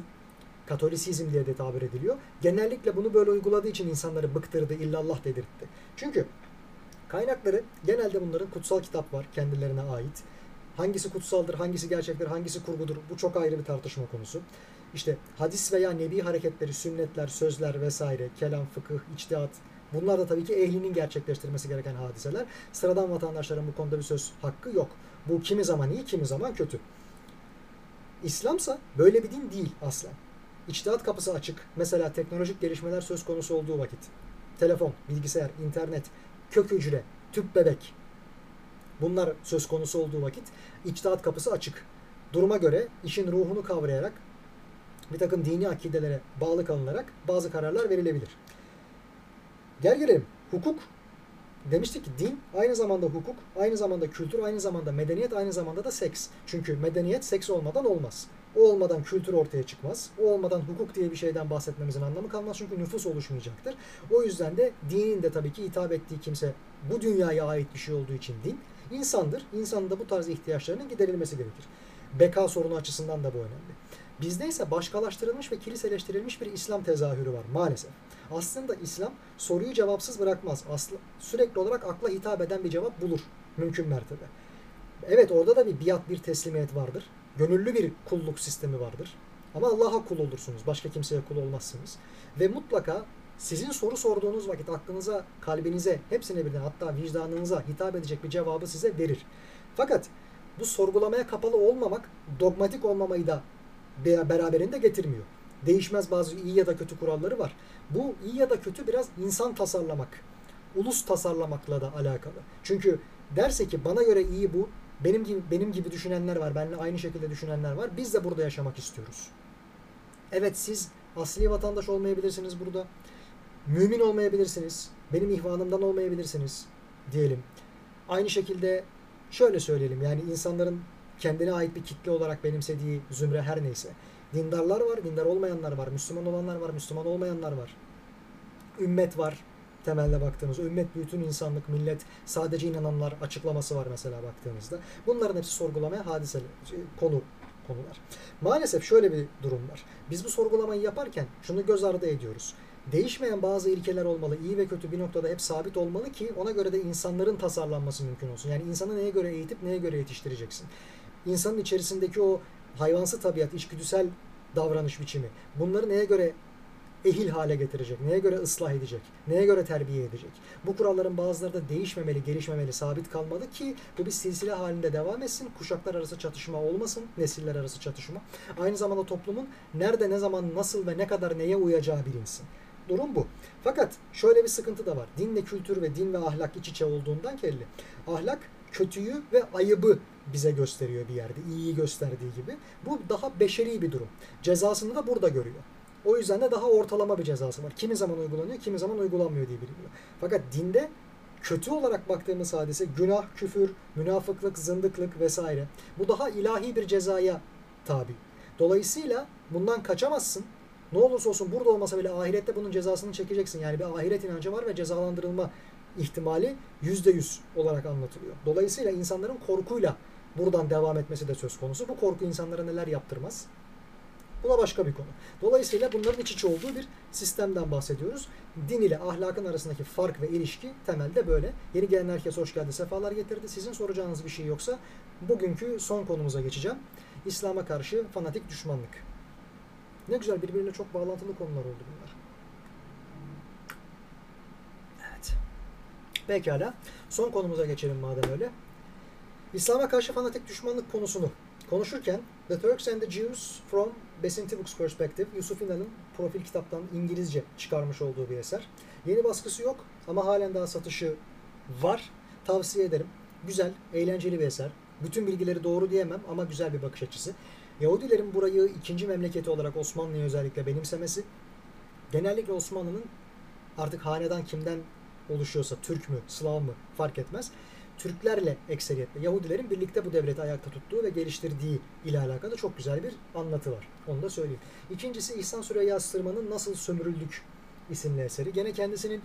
A: Katolisizm diye de tabir ediliyor. Genellikle bunu böyle uyguladığı için insanları bıktırdı, illallah dedirtti. Çünkü kaynakları genelde bunların kutsal kitap var kendilerine ait. Hangisi kutsaldır, hangisi gerçektir, hangisi kurgudur bu çok ayrı bir tartışma konusu. İşte hadis veya nebi hareketleri, sünnetler, sözler vesaire, kelam, fıkıh, içtihat bunlar da tabii ki ehlinin gerçekleştirmesi gereken hadiseler. Sıradan vatandaşların bu konuda bir söz hakkı yok. Bu kimi zaman iyi, kimi zaman kötü. İslamsa böyle bir din değil aslen. İçtihat kapısı açık. Mesela teknolojik gelişmeler söz konusu olduğu vakit. Telefon, bilgisayar, internet, kök hücre, tüp bebek. Bunlar söz konusu olduğu vakit içtihat kapısı açık. Duruma göre işin ruhunu kavrayarak bir takım dini akidelere bağlı kalınarak bazı kararlar verilebilir. Gel gelelim. Hukuk demiştik ki din aynı zamanda hukuk, aynı zamanda kültür, aynı zamanda medeniyet, aynı zamanda da seks. Çünkü medeniyet seks olmadan olmaz. O olmadan kültür ortaya çıkmaz. O olmadan hukuk diye bir şeyden bahsetmemizin anlamı kalmaz. Çünkü nüfus oluşmayacaktır. O yüzden de dinin de tabii ki hitap ettiği kimse bu dünyaya ait bir şey olduğu için din insandır. İnsanın da bu tarz ihtiyaçlarının giderilmesi gerekir. Beka sorunu açısından da bu önemli. Bizde ise başkalaştırılmış ve kiliseleştirilmiş bir İslam tezahürü var maalesef. Aslında İslam soruyu cevapsız bırakmaz. Aslı, sürekli olarak akla hitap eden bir cevap bulur mümkün mertebe. Evet orada da bir biat bir teslimiyet vardır. Gönüllü bir kulluk sistemi vardır. Ama Allah'a kul olursunuz. Başka kimseye kul olmazsınız. Ve mutlaka sizin soru sorduğunuz vakit aklınıza, kalbinize, hepsine birden hatta vicdanınıza hitap edecek bir cevabı size verir. Fakat bu sorgulamaya kapalı olmamak dogmatik olmamayı da beraberinde getirmiyor. Değişmez bazı iyi ya da kötü kuralları var. Bu iyi ya da kötü biraz insan tasarlamak, ulus tasarlamakla da alakalı. Çünkü derse ki bana göre iyi bu, benim gibi benim gibi düşünenler var, benimle aynı şekilde düşünenler var. Biz de burada yaşamak istiyoruz. Evet siz asli vatandaş olmayabilirsiniz burada. Mümin olmayabilirsiniz. Benim ihvanımdan olmayabilirsiniz diyelim. Aynı şekilde şöyle söyleyelim yani insanların kendine ait bir kitle olarak benimsediği zümre her neyse. Dindarlar var, dindar olmayanlar var, Müslüman olanlar var, Müslüman olmayanlar var. Ümmet var, temelde baktığımızda. Ümmet bütün insanlık, millet, sadece inananlar açıklaması var mesela baktığımızda. Bunların hepsi sorgulamaya hadise konu konular. Maalesef şöyle bir durum var. Biz bu sorgulamayı yaparken şunu göz ardı ediyoruz. Değişmeyen bazı ilkeler olmalı. İyi ve kötü bir noktada hep sabit olmalı ki ona göre de insanların tasarlanması mümkün olsun. Yani insanı neye göre eğitip neye göre yetiştireceksin. İnsanın içerisindeki o hayvansı tabiat, içgüdüsel davranış biçimi bunları neye göre ehil hale getirecek, neye göre ıslah edecek, neye göre terbiye edecek. Bu kuralların bazıları da değişmemeli, gelişmemeli, sabit kalmalı ki bu bir silsile halinde devam etsin. Kuşaklar arası çatışma olmasın, nesiller arası çatışma. Aynı zamanda toplumun nerede, ne zaman, nasıl ve ne kadar neye uyacağı bilinsin. Durum bu. Fakat şöyle bir sıkıntı da var. Dinle kültür ve din ve ahlak iç içe olduğundan kelli. Ahlak kötüyü ve ayıbı bize gösteriyor bir yerde. İyiyi gösterdiği gibi. Bu daha beşeri bir durum. Cezasını da burada görüyor. O yüzden de daha ortalama bir cezası var. Kimi zaman uygulanıyor, kimi zaman uygulanmıyor diye biliniyor. Fakat dinde kötü olarak baktığımız hadise günah, küfür, münafıklık, zındıklık vesaire. Bu daha ilahi bir cezaya tabi. Dolayısıyla bundan kaçamazsın. Ne olursa olsun burada olmasa bile ahirette bunun cezasını çekeceksin. Yani bir ahiret inancı var ve cezalandırılma ihtimali yüzde yüz olarak anlatılıyor. Dolayısıyla insanların korkuyla buradan devam etmesi de söz konusu. Bu korku insanlara neler yaptırmaz? Bu da başka bir konu. Dolayısıyla bunların iç içe olduğu bir sistemden bahsediyoruz. Din ile ahlakın arasındaki fark ve ilişki temelde böyle. Yeni gelen herkes hoş geldi, sefalar getirdi. Sizin soracağınız bir şey yoksa bugünkü son konumuza geçeceğim. İslam'a karşı fanatik düşmanlık. Ne güzel birbiriyle çok bağlantılı konular oldu bunlar. Evet. Pekala. Son konumuza geçelim madem öyle. İslam'a karşı fanatik düşmanlık konusunu konuşurken The Turks and the Jews from Besinti Books Perspective Yusuf İnan'ın profil kitaptan İngilizce çıkarmış olduğu bir eser. Yeni baskısı yok ama halen daha satışı var. Tavsiye ederim. Güzel, eğlenceli bir eser. Bütün bilgileri doğru diyemem ama güzel bir bakış açısı. Yahudilerin burayı ikinci memleketi olarak Osmanlı'ya özellikle benimsemesi, genellikle Osmanlı'nın artık hanedan kimden oluşuyorsa, Türk mü, Slav mı fark etmez. Türklerle ekseriyetle Yahudilerin birlikte bu devleti ayakta tuttuğu ve geliştirdiği ile alakalı çok güzel bir anlatı var. Onu da söyleyeyim. İkincisi İhsan Süreyya Sırman'ın Nasıl Sömürüldük isimli eseri. Gene kendisinin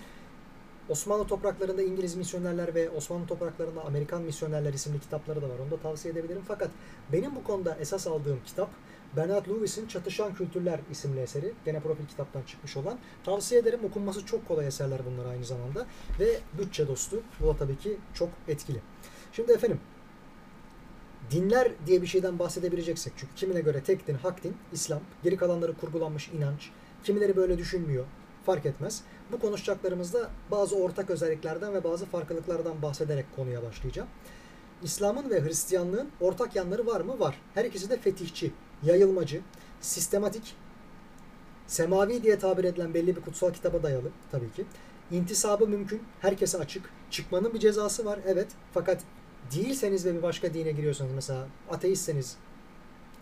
A: Osmanlı topraklarında İngiliz misyonerler ve Osmanlı topraklarında Amerikan misyonerler isimli kitapları da var. Onu da tavsiye edebilirim. Fakat benim bu konuda esas aldığım kitap Bernard Lewis'in Çatışan Kültürler isimli eseri. Gene profil kitaptan çıkmış olan. Tavsiye ederim. Okunması çok kolay eserler bunlar aynı zamanda. Ve bütçe dostu. Bu da tabii ki çok etkili. Şimdi efendim dinler diye bir şeyden bahsedebileceksek çünkü kimine göre tek din, hak din, İslam, geri kalanları kurgulanmış inanç, kimileri böyle düşünmüyor, fark etmez. Bu konuşacaklarımızda bazı ortak özelliklerden ve bazı farklılıklardan bahsederek konuya başlayacağım. İslam'ın ve Hristiyanlığın ortak yanları var mı? Var. Her ikisi de fetihçi, yayılmacı, sistematik, semavi diye tabir edilen belli bir kutsal kitaba dayalı tabii ki. İntisabı mümkün, herkese açık. Çıkmanın bir cezası var, evet. Fakat değilseniz ve bir başka dine giriyorsanız mesela ateistseniz,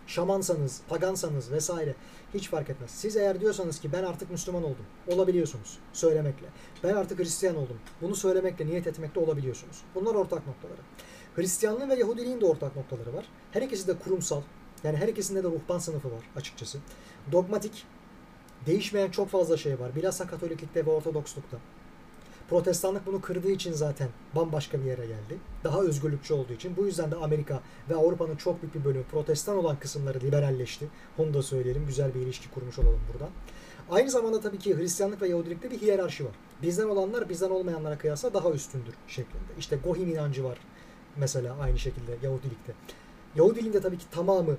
A: şamansanız, pagansanız vesaire hiç fark etmez. Siz eğer diyorsanız ki ben artık Müslüman oldum, olabiliyorsunuz söylemekle. Ben artık Hristiyan oldum, bunu söylemekle, niyet etmekle olabiliyorsunuz. Bunlar ortak noktaları. Hristiyanlığın ve Yahudiliğin de ortak noktaları var. Her ikisi de kurumsal, yani her ikisinde de ruhban sınıfı var açıkçası. Dogmatik, değişmeyen çok fazla şey var. Bilhassa Katoliklikte ve Ortodokslukta. Protestanlık bunu kırdığı için zaten bambaşka bir yere geldi. Daha özgürlükçü olduğu için. Bu yüzden de Amerika ve Avrupa'nın çok büyük bir bölümü protestan olan kısımları liberalleşti. Onu da söyleyelim. Güzel bir ilişki kurmuş olalım buradan. Aynı zamanda tabii ki Hristiyanlık ve Yahudilikte bir hiyerarşi var. Bizden olanlar bizden olmayanlara kıyasla daha üstündür şeklinde. İşte Gohim inancı var mesela aynı şekilde Yahudilikte. Yahudiliğinde tabii ki tamamı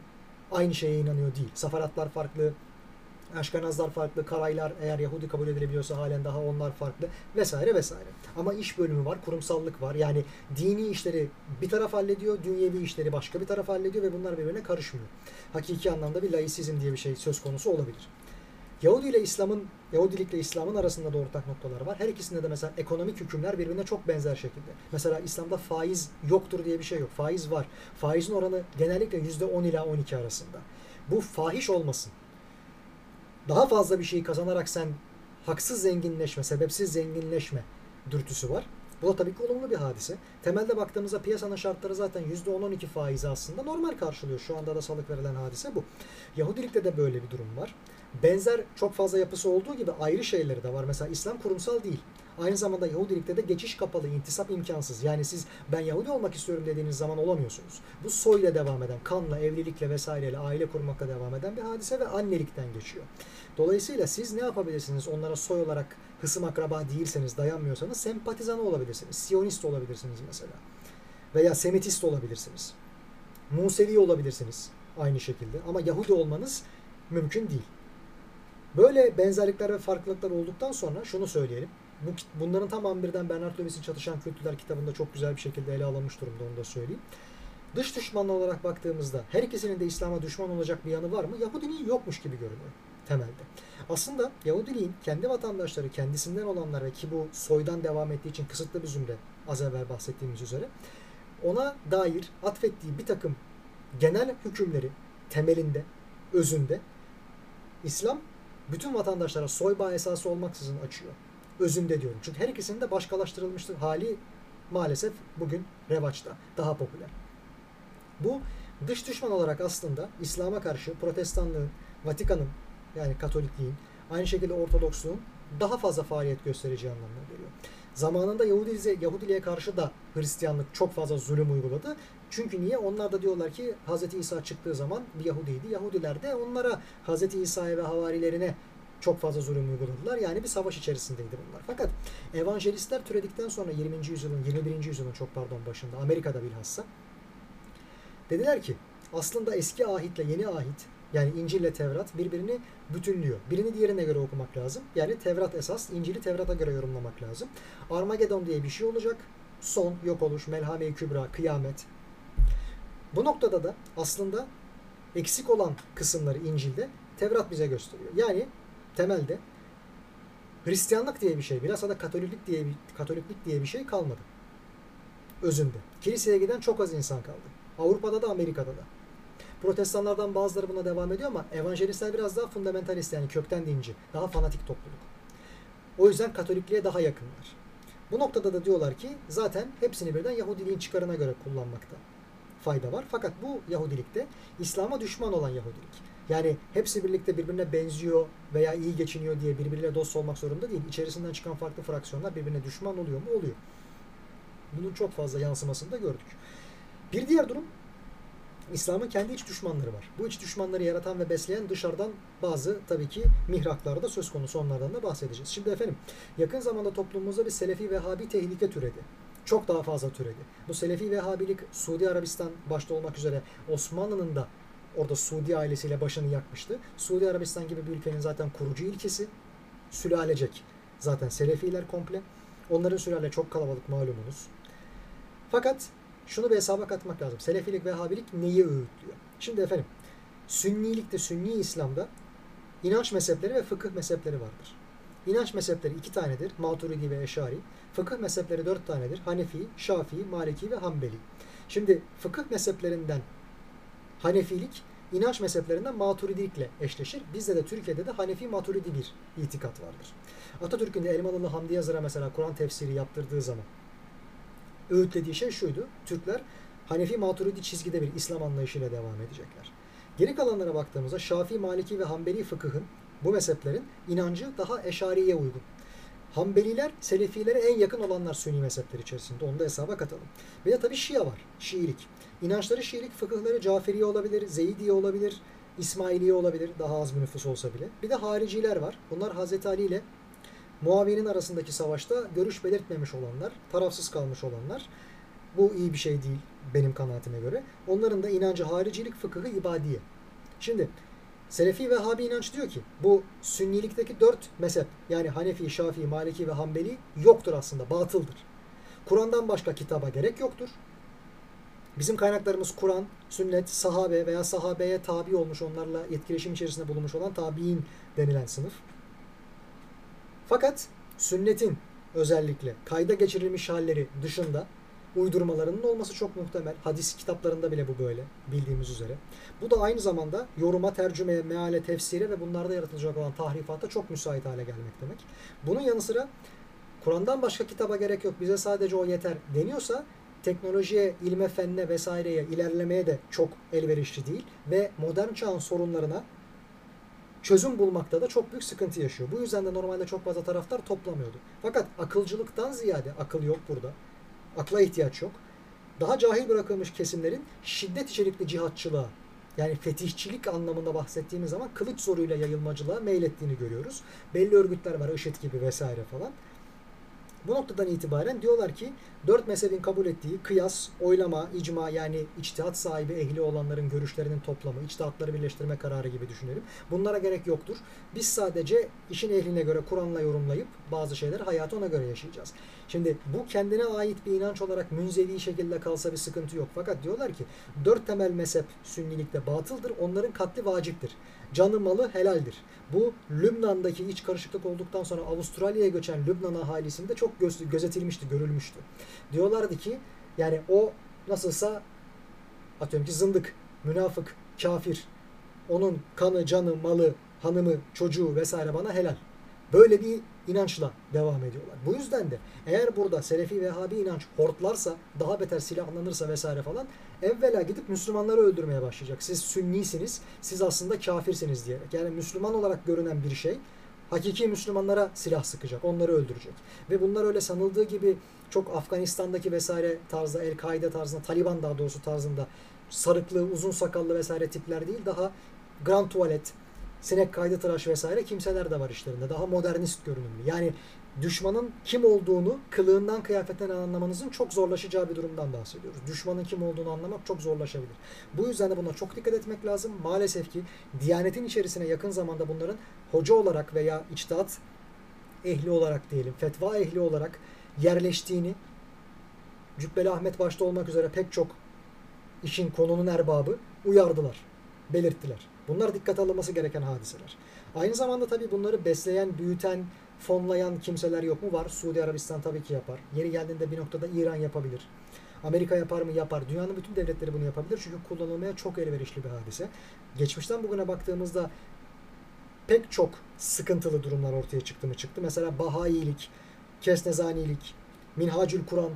A: aynı şeye inanıyor değil. Safaratlar farklı, Aşkenazlar farklı, Karaylar eğer Yahudi kabul edilebiliyorsa halen daha onlar farklı vesaire vesaire. Ama iş bölümü var, kurumsallık var. Yani dini işleri bir taraf hallediyor, dünyevi işleri başka bir taraf hallediyor ve bunlar birbirine karışmıyor. Hakiki anlamda bir laisizm diye bir şey söz konusu olabilir. Yahudi ile İslam'ın, Yahudilikle İslam'ın arasında da ortak noktalar var. Her ikisinde de mesela ekonomik hükümler birbirine çok benzer şekilde. Mesela İslam'da faiz yoktur diye bir şey yok. Faiz var. Faizin oranı genellikle %10 ila 12 arasında. Bu fahiş olmasın daha fazla bir şeyi kazanarak sen haksız zenginleşme, sebepsiz zenginleşme dürtüsü var. Bu da tabii ki olumlu bir hadise. Temelde baktığımızda piyasanın şartları zaten %10-12 faizi aslında normal karşılıyor. Şu anda da salık verilen hadise bu. Yahudilikte de böyle bir durum var. Benzer çok fazla yapısı olduğu gibi ayrı şeyleri de var. Mesela İslam kurumsal değil. Aynı zamanda Yahudilikte de geçiş kapalı, intisap imkansız. Yani siz ben Yahudi olmak istiyorum dediğiniz zaman olamıyorsunuz. Bu soyla devam eden, kanla, evlilikle vesaireyle, aile kurmakla devam eden bir hadise ve annelikten geçiyor. Dolayısıyla siz ne yapabilirsiniz? Onlara soy olarak hısım akraba değilseniz, dayanmıyorsanız sempatizan olabilirsiniz. Siyonist olabilirsiniz mesela. Veya Semitist olabilirsiniz. Musevi olabilirsiniz aynı şekilde. Ama Yahudi olmanız mümkün değil. Böyle benzerlikler ve farklılıklar olduktan sonra şunu söyleyelim. Bu, bunların tamamı birden Bernard Lewis'in Çatışan Kültürler kitabında çok güzel bir şekilde ele alınmış durumda onu da söyleyeyim. Dış düşmanlı olarak baktığımızda her ikisinin de İslam'a düşman olacak bir yanı var mı? Yahudiliğin yokmuş gibi görünüyor temelde. Aslında Yahudiliğin kendi vatandaşları kendisinden olanlar ve ki bu soydan devam ettiği için kısıtlı bir zümre az evvel bahsettiğimiz üzere ona dair atfettiği bir takım genel hükümleri temelinde, özünde İslam bütün vatandaşlara soy bağı esası olmaksızın açıyor. Özünde diyorum. Çünkü her ikisinin de başkalaştırılmış hali maalesef bugün revaçta. Daha popüler. Bu dış düşman olarak aslında İslam'a karşı protestanlığın, Vatikan'ın yani Katolikliğin, aynı şekilde Ortodoksluğun daha fazla faaliyet göstereceği anlamına geliyor. Zamanında Yahudiliğe, Yahudiliğe karşı da Hristiyanlık çok fazla zulüm uyguladı. Çünkü niye? Onlar da diyorlar ki Hz. İsa çıktığı zaman bir Yahudiydi. Yahudiler de onlara Hz. İsa'ya ve havarilerine çok fazla zulüm uyguladılar. Yani bir savaş içerisindeydi bunlar. Fakat evangelistler türedikten sonra 20. yüzyılın, 21. yüzyılın çok pardon başında Amerika'da bilhassa dediler ki aslında eski ahitle yeni ahit yani İncil ile Tevrat birbirini bütünlüyor. Birini diğerine göre okumak lazım. Yani Tevrat esas, İncil'i Tevrat'a göre yorumlamak lazım. Armagedon diye bir şey olacak. Son, yok oluş, melhame-i kübra, kıyamet. Bu noktada da aslında eksik olan kısımları İncil'de Tevrat bize gösteriyor. Yani temelde Hristiyanlık diye bir şey, bilhassa da Katoliklik diye bir, Katoliklik diye bir şey kalmadı. Özünde. Kiliseye giden çok az insan kaldı. Avrupa'da da Amerika'da da. Protestanlardan bazıları buna devam ediyor ama evangelistler biraz daha fundamentalist yani kökten dinci. Daha fanatik topluluk. O yüzden Katolikliğe daha yakınlar. Bu noktada da diyorlar ki zaten hepsini birden Yahudiliğin çıkarına göre kullanmakta fayda var. Fakat bu Yahudilikte İslam'a düşman olan Yahudilik. Yani hepsi birlikte birbirine benziyor veya iyi geçiniyor diye birbiriyle dost olmak zorunda değil. İçerisinden çıkan farklı fraksiyonlar birbirine düşman oluyor mu? Oluyor. Bunun çok fazla yansımasını da gördük. Bir diğer durum İslam'ın kendi iç düşmanları var. Bu iç düşmanları yaratan ve besleyen dışarıdan bazı tabii ki mihraklar da söz konusu onlardan da bahsedeceğiz. Şimdi efendim yakın zamanda toplumumuzda bir Selefi Vehhabi tehlike türedi. Çok daha fazla türedi. Bu Selefi Vehhabilik Suudi Arabistan başta olmak üzere Osmanlı'nın da orada Suudi ailesiyle başını yakmıştı. Suudi Arabistan gibi bir ülkenin zaten kurucu ilkesi sülalecek. Zaten Selefiler komple. Onların sülale çok kalabalık malumunuz. Fakat şunu bir hesaba katmak lazım. Selefilik, Vehhabilik neyi öğütlüyor? Şimdi efendim, Sünnilikte, Sünni İslam'da inanç mezhepleri ve fıkıh mezhepleri vardır. İnanç mezhepleri iki tanedir. Maturidi ve Eşari. Fıkıh mezhepleri dört tanedir. Hanefi, Şafii, Maliki ve Hanbeli. Şimdi fıkıh mezheplerinden Hanefilik inanç mezheplerinden Maturidilikle eşleşir. Bizde de Türkiye'de de Hanefi Maturidi bir itikat vardır. Atatürk'ün de Elmalılı Hamdi Yazır'a mesela Kur'an tefsiri yaptırdığı zaman öğütlediği şey şuydu. Türkler Hanefi Maturidi çizgide bir İslam anlayışıyla devam edecekler. Geri kalanlara baktığımızda Şafii, Maliki ve Hanbeli fıkıhın bu mezheplerin inancı daha eşariye uygun. Hanbeliler Selefilere en yakın olanlar Sünni mezhepler içerisinde. Onu da hesaba katalım. Bir de tabii Şia var. Şiilik. İnançları Şiilik, fıkıhları Caferiye olabilir, Zeydiye olabilir, İsmailiye olabilir. Daha az bir nüfus olsa bile. Bir de hariciler var. Bunlar Hazreti Ali ile Muaviye'nin arasındaki savaşta görüş belirtmemiş olanlar, tarafsız kalmış olanlar. Bu iyi bir şey değil benim kanaatime göre. Onların da inancı haricilik, fıkıhı ibadiye. Şimdi Selefi ve Habi inanç diyor ki bu sünnilikteki dört mezhep yani Hanefi, Şafii, Maliki ve Hanbeli yoktur aslında, batıldır. Kur'an'dan başka kitaba gerek yoktur. Bizim kaynaklarımız Kur'an, sünnet, sahabe veya sahabeye tabi olmuş onlarla etkileşim içerisinde bulunmuş olan tabi'in denilen sınıf. Fakat sünnetin özellikle kayda geçirilmiş halleri dışında uydurmalarının olması çok muhtemel. Hadis kitaplarında bile bu böyle bildiğimiz üzere. Bu da aynı zamanda yoruma, tercümeye, meale, tefsire ve bunlarda yaratılacak olan tahrifata çok müsait hale gelmek demek. Bunun yanı sıra Kur'an'dan başka kitaba gerek yok bize sadece o yeter deniyorsa teknolojiye, ilme, fenne vesaireye ilerlemeye de çok elverişli değil ve modern çağın sorunlarına çözüm bulmakta da çok büyük sıkıntı yaşıyor. Bu yüzden de normalde çok fazla taraftar toplamıyordu. Fakat akılcılıktan ziyade akıl yok burada. Akla ihtiyaç yok. Daha cahil bırakılmış kesimlerin şiddet içerikli cihatçılığa yani fetihçilik anlamında bahsettiğimiz zaman kılıç zoruyla yayılmacılığa meylettiğini görüyoruz. Belli örgütler var IŞİD gibi vesaire falan. Bu noktadan itibaren diyorlar ki dört mezhebin kabul ettiği kıyas, oylama, icma yani içtihat sahibi ehli olanların görüşlerinin toplamı, içtihatları birleştirme kararı gibi düşünelim. Bunlara gerek yoktur. Biz sadece işin ehline göre Kur'an'la yorumlayıp bazı şeyler hayatı ona göre yaşayacağız. Şimdi bu kendine ait bir inanç olarak münzevi şekilde kalsa bir sıkıntı yok. Fakat diyorlar ki dört temel mezhep sünnilikte batıldır. Onların katli vaciptir. Canı malı helaldir. Bu Lübnan'daki iç karışıklık olduktan sonra Avustralya'ya göçen Lübnan ahalisinde çok göz, gözetilmişti, görülmüştü. Diyorlardı ki yani o nasılsa atıyorum ki zındık, münafık, kafir. Onun kanı, canı, malı, hanımı, çocuğu vesaire bana helal. Böyle bir inançla devam ediyorlar. Bu yüzden de eğer burada Selefi Vehhabi inanç hortlarsa, daha beter silahlanırsa vesaire falan evvela gidip Müslümanları öldürmeye başlayacak. Siz sünnisiniz, siz aslında kafirsiniz diyerek. Yani Müslüman olarak görünen bir şey hakiki Müslümanlara silah sıkacak, onları öldürecek. Ve bunlar öyle sanıldığı gibi çok Afganistan'daki vesaire tarzda, El-Kaide tarzında, Taliban daha doğrusu tarzında sarıklı, uzun sakallı vesaire tipler değil, daha grand tuvalet, sinek kaydı tıraş vesaire kimseler de var işlerinde. Daha modernist görünümlü. Yani düşmanın kim olduğunu kılığından kıyafetinden anlamanızın çok zorlaşacağı bir durumdan bahsediyoruz. Düşmanın kim olduğunu anlamak çok zorlaşabilir. Bu yüzden de buna çok dikkat etmek lazım. Maalesef ki Diyanetin içerisine yakın zamanda bunların hoca olarak veya içtihat ehli olarak diyelim, fetva ehli olarak yerleştiğini Cübbeli Ahmet başta olmak üzere pek çok işin konunun erbabı uyardılar, belirttiler. Bunlar dikkate alınması gereken hadiseler. Aynı zamanda tabii bunları besleyen, büyüten, fonlayan kimseler yok mu? Var. Suudi Arabistan tabii ki yapar. Yeri geldiğinde bir noktada İran yapabilir. Amerika yapar mı? Yapar. Dünyanın bütün devletleri bunu yapabilir. Çünkü kullanılmaya çok elverişli bir hadise. Geçmişten bugüne baktığımızda pek çok sıkıntılı durumlar ortaya çıktı mı çıktı. Mesela Bahailik, Kesnezanilik, Minhacül Kur'an,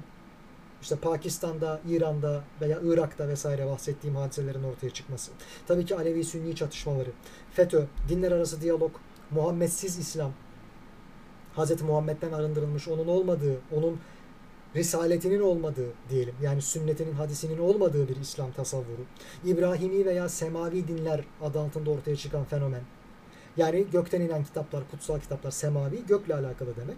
A: işte Pakistan'da, İran'da veya Irak'ta vesaire bahsettiğim hadiselerin ortaya çıkması. Tabii ki Alevi-Sünni çatışmaları, FETÖ, dinler arası diyalog, Muhammedsiz İslam, Hz. Muhammed'den arındırılmış, onun olmadığı, onun risaletinin olmadığı diyelim. Yani sünnetinin, hadisinin olmadığı bir İslam tasavvuru. İbrahimi veya semavi dinler adı altında ortaya çıkan fenomen. Yani gökten inen kitaplar, kutsal kitaplar, semavi, gökle alakalı demek.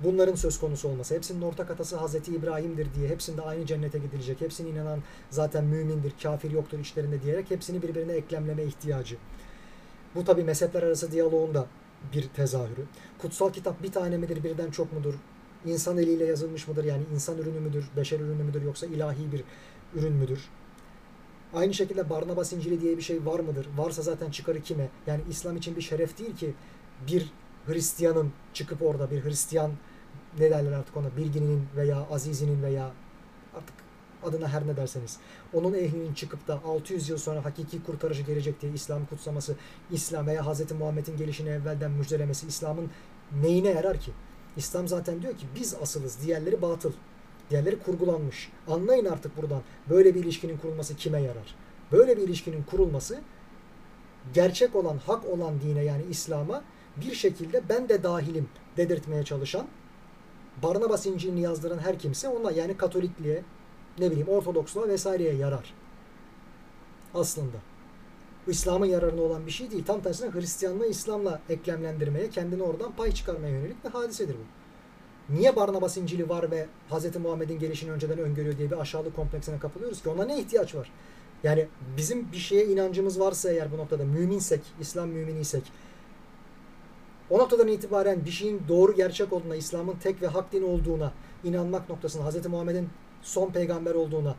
A: Bunların söz konusu olması, hepsinin ortak atası Hazreti İbrahim'dir diye, hepsinde aynı cennete gidilecek, hepsine inanan zaten mümindir, kafir yoktur işlerinde diyerek hepsini birbirine eklemleme ihtiyacı. Bu tabi mezhepler arası diyaloğun da bir tezahürü. Kutsal kitap bir tane midir, birden çok mudur? İnsan eliyle yazılmış mıdır? Yani insan ürünü müdür, beşer ürünü müdür yoksa ilahi bir ürün müdür? Aynı şekilde Barnabas İncili diye bir şey var mıdır? Varsa zaten çıkarı kime? Yani İslam için bir şeref değil ki bir Hristiyanın çıkıp orada bir Hristiyan ne derler artık ona bilginin veya azizinin veya artık adına her ne derseniz onun ehlinin çıkıp da 600 yıl sonra hakiki kurtarıcı gelecek diye İslam kutsaması, İslam veya Hz. Muhammed'in gelişini evvelden müjdelemesi İslam'ın neyine yarar ki? İslam zaten diyor ki biz asılız, diğerleri batıl. Diğerleri kurgulanmış. Anlayın artık buradan böyle bir ilişkinin kurulması kime yarar? Böyle bir ilişkinin kurulması gerçek olan, hak olan dine yani İslam'a bir şekilde ben de dahilim dedirtmeye çalışan Barnabas İncil'ini yazdıran her kimse ona yani Katolikliğe, ne bileyim Ortodoksluğa vesaireye yarar. Aslında. İslam'ın yararına olan bir şey değil. Tam tersine Hristiyanlığı İslam'la eklemlendirmeye, kendini oradan pay çıkarmaya yönelik bir hadisedir bu. Niye Barnabas İncil'i var ve Hz. Muhammed'in gelişini önceden öngörüyor diye bir aşağılık kompleksine kapılıyoruz ki ona ne ihtiyaç var? Yani bizim bir şeye inancımız varsa eğer bu noktada müminsek, İslam müminiysek o noktadan itibaren bir şeyin doğru gerçek olduğuna, İslam'ın tek ve hak din olduğuna inanmak noktasında, Hz. Muhammed'in son peygamber olduğuna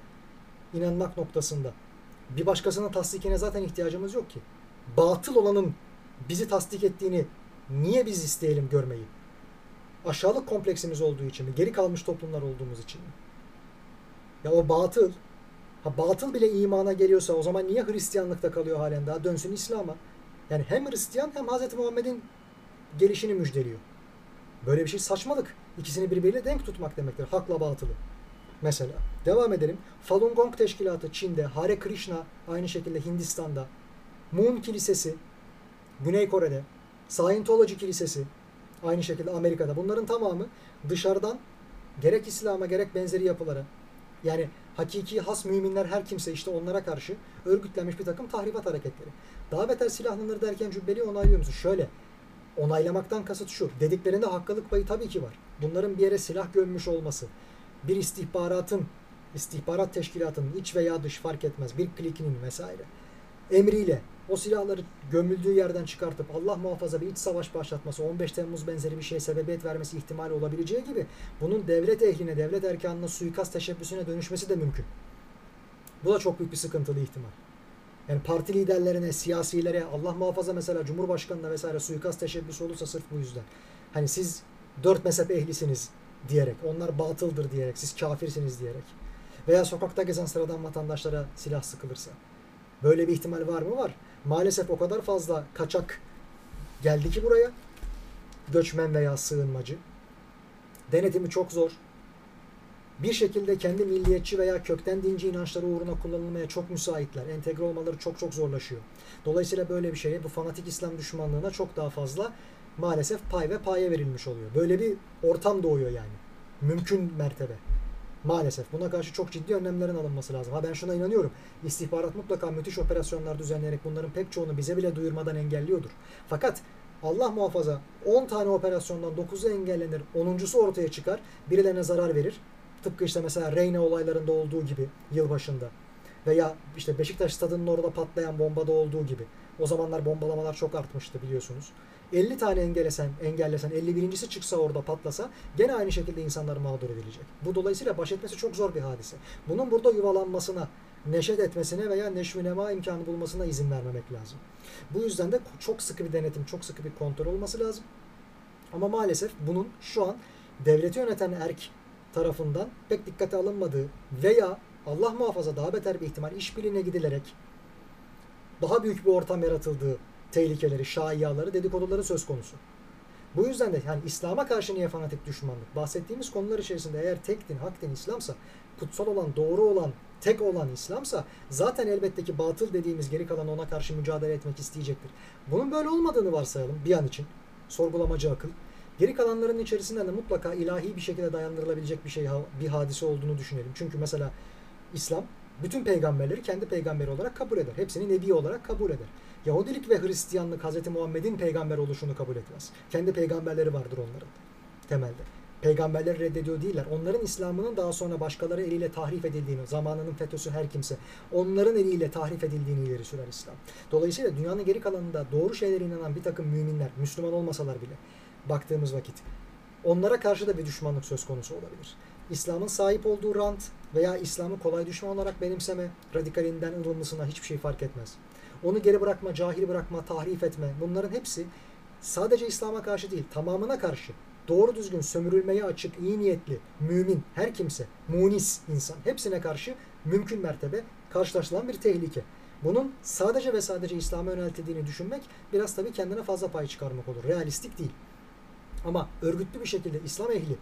A: inanmak noktasında bir başkasının tasdikine zaten ihtiyacımız yok ki. Batıl olanın bizi tasdik ettiğini niye biz isteyelim görmeyi? Aşağılık kompleksimiz olduğu için mi? Geri kalmış toplumlar olduğumuz için mi? Ya o batıl, ha batıl bile imana geliyorsa o zaman niye Hristiyanlıkta kalıyor halen daha? Dönsün İslam'a. Yani hem Hristiyan hem Hz. Muhammed'in gelişini müjdeliyor. Böyle bir şey saçmalık. İkisini birbiriyle denk tutmak demektir. Hakla batılı. Mesela. Devam edelim. Falun Gong Teşkilatı Çin'de, Hare Krishna aynı şekilde Hindistan'da, Moon Kilisesi Güney Kore'de, Scientology Kilisesi aynı şekilde Amerika'da. Bunların tamamı dışarıdan gerek İslam'a gerek benzeri yapılara yani hakiki has müminler her kimse işte onlara karşı örgütlenmiş bir takım tahribat hareketleri. Daha beter silahlanır derken cübbeli onaylıyor musun? Şöyle onaylamaktan kasıt şu. Dediklerinde hakkılık payı tabii ki var. Bunların bir yere silah gömmüş olması, bir istihbaratın, istihbarat teşkilatının iç veya dış fark etmez bir klikinin vesaire emriyle o silahları gömüldüğü yerden çıkartıp Allah muhafaza bir iç savaş başlatması, 15 Temmuz benzeri bir şeye sebebiyet vermesi ihtimali olabileceği gibi bunun devlet ehline, devlet erkanına suikast teşebbüsüne dönüşmesi de mümkün. Bu da çok büyük bir sıkıntılı ihtimal. Yani parti liderlerine, siyasilere, Allah muhafaza mesela Cumhurbaşkanı'na vesaire suikast teşebbüsü olursa sırf bu yüzden. Hani siz dört mezhep ehlisiniz diyerek, onlar batıldır diyerek, siz kafirsiniz diyerek. Veya sokakta gezen sıradan vatandaşlara silah sıkılırsa. Böyle bir ihtimal var mı? Var. Maalesef o kadar fazla kaçak geldi ki buraya. Göçmen veya sığınmacı. Denetimi çok zor. Bir şekilde kendi milliyetçi veya kökten dinci inançları uğruna kullanılmaya çok müsaitler. Entegre olmaları çok çok zorlaşıyor. Dolayısıyla böyle bir şeye bu fanatik İslam düşmanlığına çok daha fazla maalesef pay ve paye verilmiş oluyor. Böyle bir ortam doğuyor yani. Mümkün mertebe. Maalesef. Buna karşı çok ciddi önlemlerin alınması lazım. Ha ben şuna inanıyorum. İstihbarat mutlaka müthiş operasyonlar düzenleyerek bunların pek çoğunu bize bile duyurmadan engelliyordur. Fakat Allah muhafaza 10 tane operasyondan 9'u engellenir. 10.sü ortaya çıkar. Birilerine zarar verir. Tıpkı işte mesela Reyna olaylarında olduğu gibi yılbaşında. Veya işte Beşiktaş stadının orada patlayan bombada olduğu gibi. O zamanlar bombalamalar çok artmıştı biliyorsunuz. 50 tane engellesen, engellesen 51.si çıksa orada patlasa gene aynı şekilde insanlar mağdur edilecek. Bu dolayısıyla baş etmesi çok zor bir hadise. Bunun burada yuvalanmasına, neşet etmesine veya neşvinema imkanı bulmasına izin vermemek lazım. Bu yüzden de çok sıkı bir denetim, çok sıkı bir kontrol olması lazım. Ama maalesef bunun şu an devleti yöneten erk tarafından pek dikkate alınmadığı veya Allah muhafaza daha beter bir ihtimal işbirliğine gidilerek daha büyük bir ortam yaratıldığı tehlikeleri, şaiyaları, dedikoduları söz konusu. Bu yüzden de yani İslam'a karşı niye fanatik düşmanlık? Bahsettiğimiz konular içerisinde eğer tek din, hak din, İslamsa, kutsal olan, doğru olan, tek olan İslamsa zaten elbette ki batıl dediğimiz geri kalan ona karşı mücadele etmek isteyecektir. Bunun böyle olmadığını varsayalım bir an için. Sorgulamacı akıl. Geri kalanların içerisinde de mutlaka ilahi bir şekilde dayandırılabilecek bir şey, bir hadise olduğunu düşünelim. Çünkü mesela İslam bütün peygamberleri kendi peygamberi olarak kabul eder. Hepsini nebi olarak kabul eder. Yahudilik ve Hristiyanlık Hz. Muhammed'in peygamber oluşunu kabul etmez. Kendi peygamberleri vardır onların temelde. Peygamberleri reddediyor değiller. Onların İslam'ının daha sonra başkaları eliyle tahrif edildiğini, zamanının FETÖ'sü her kimse, onların eliyle tahrif edildiğini ileri sürer İslam. Dolayısıyla dünyanın geri kalanında doğru şeylere inanan bir takım müminler, Müslüman olmasalar bile baktığımız vakit onlara karşı da bir düşmanlık söz konusu olabilir. İslam'ın sahip olduğu rant veya İslam'ı kolay düşman olarak benimseme, radikalinden ılımlısına hiçbir şey fark etmez. Onu geri bırakma, cahil bırakma, tahrif etme bunların hepsi sadece İslam'a karşı değil tamamına karşı doğru düzgün sömürülmeye açık, iyi niyetli, mümin, her kimse, munis insan hepsine karşı mümkün mertebe karşılaşılan bir tehlike. Bunun sadece ve sadece İslam'a yöneltildiğini düşünmek biraz tabii kendine fazla pay çıkarmak olur. Realistik değil. Ama örgütlü bir şekilde İslam ehli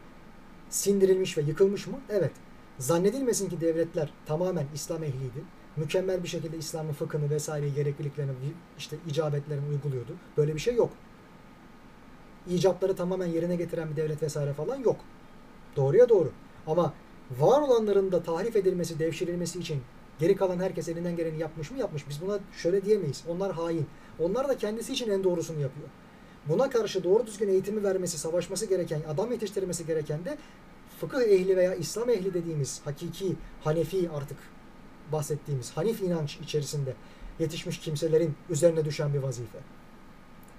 A: sindirilmiş ve yıkılmış mı? Evet. Zannedilmesin ki devletler tamamen İslam ehliydi. Mükemmel bir şekilde İslam'ın fıkhını vesaire gerekliliklerini işte icabetlerini uyguluyordu. Böyle bir şey yok. İcapları tamamen yerine getiren bir devlet vesaire falan yok. Doğruya doğru. Ama var olanların da tahrif edilmesi, devşirilmesi için geri kalan herkes elinden geleni yapmış mı? Yapmış. Biz buna şöyle diyemeyiz. Onlar hain. Onlar da kendisi için en doğrusunu yapıyor. Buna karşı doğru düzgün eğitimi vermesi, savaşması gereken, adam yetiştirmesi gereken de fıkıh ehli veya İslam ehli dediğimiz hakiki, Hanefi artık bahsettiğimiz Hanif inanç içerisinde yetişmiş kimselerin üzerine düşen bir vazife.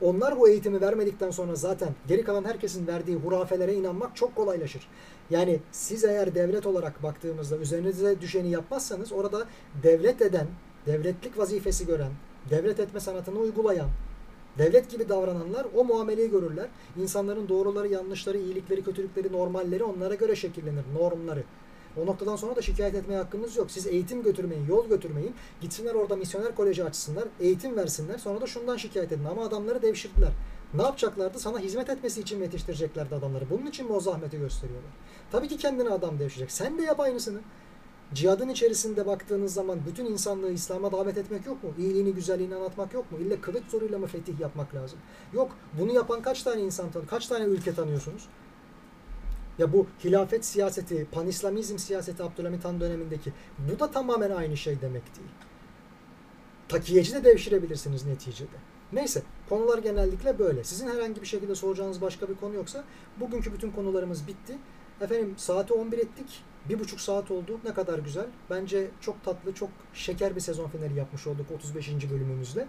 A: Onlar bu eğitimi vermedikten sonra zaten geri kalan herkesin verdiği hurafelere inanmak çok kolaylaşır. Yani siz eğer devlet olarak baktığımızda üzerinize düşeni yapmazsanız orada devlet eden, devletlik vazifesi gören, devlet etme sanatını uygulayan, devlet gibi davrananlar o muameleyi görürler. İnsanların doğruları, yanlışları, iyilikleri, kötülükleri, normalleri onlara göre şekillenir, normları. O noktadan sonra da şikayet etmeye hakkınız yok. Siz eğitim götürmeyin, yol götürmeyin. Gitsinler orada misyoner koleji açsınlar, eğitim versinler. Sonra da şundan şikayet edin. Ama adamları devşirdiler. Ne yapacaklardı? Sana hizmet etmesi için mi yetiştireceklerdi adamları? Bunun için mi o zahmeti gösteriyorlar? Tabii ki kendine adam devşirecek. Sen de yap aynısını. Cihadın içerisinde baktığınız zaman bütün insanlığı İslam'a davet etmek yok mu? İyiliğini, güzelliğini anlatmak yok mu? İlle kılıç zoruyla mı fetih yapmak lazım? Yok. Bunu yapan kaç tane insan tanıyor? Kaç tane ülke tanıyorsunuz? Ya bu hilafet siyaseti, panislamizm siyaseti Abdülhamit Han dönemindeki bu da tamamen aynı şey demek değil. Takiyeci de devşirebilirsiniz neticede. Neyse konular genellikle böyle. Sizin herhangi bir şekilde soracağınız başka bir konu yoksa bugünkü bütün konularımız bitti. Efendim saati 11 ettik. Bir buçuk saat oldu. Ne kadar güzel. Bence çok tatlı, çok şeker bir sezon finali yapmış olduk 35. bölümümüzle.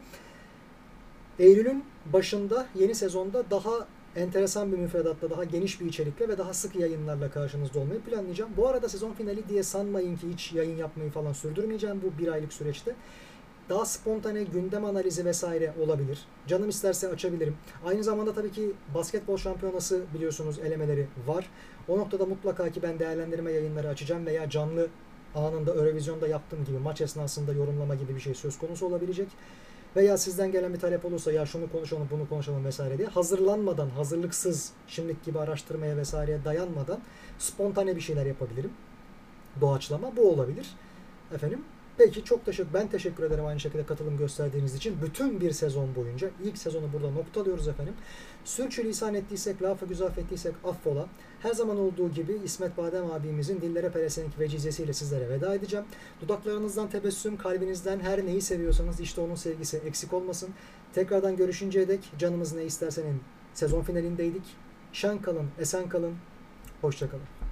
A: Eylül'ün başında yeni sezonda daha enteresan bir müfredatla, daha geniş bir içerikle ve daha sık yayınlarla karşınızda olmayı planlayacağım. Bu arada sezon finali diye sanmayın ki hiç yayın yapmayı falan sürdürmeyeceğim bu bir aylık süreçte. Daha spontane gündem analizi vesaire olabilir. Canım isterse açabilirim. Aynı zamanda tabii ki basketbol şampiyonası biliyorsunuz elemeleri var. O noktada mutlaka ki ben değerlendirme yayınları açacağım veya canlı anında Eurovision'da yaptığım gibi maç esnasında yorumlama gibi bir şey söz konusu olabilecek veya sizden gelen bir talep olursa ya şunu konuşalım bunu konuşalım vesaire diye hazırlanmadan, hazırlıksız şimdilik gibi araştırmaya vesaireye dayanmadan spontane bir şeyler yapabilirim. Doğaçlama bu olabilir. Efendim Peki çok teşekkür ben teşekkür ederim aynı şekilde katılım gösterdiğiniz için. Bütün bir sezon boyunca ilk sezonu burada noktalıyoruz efendim. Sürçülisan ettiysek, lafı güzel ettiysek affola. Her zaman olduğu gibi İsmet Badem abimizin dillere pelesenk vecizesiyle sizlere veda edeceğim. Dudaklarınızdan tebessüm, kalbinizden her neyi seviyorsanız işte onun sevgisi eksik olmasın. Tekrardan görüşünceye dek canımız ne istersenin sezon finalindeydik. Şen kalın, esen kalın, hoşça kalın.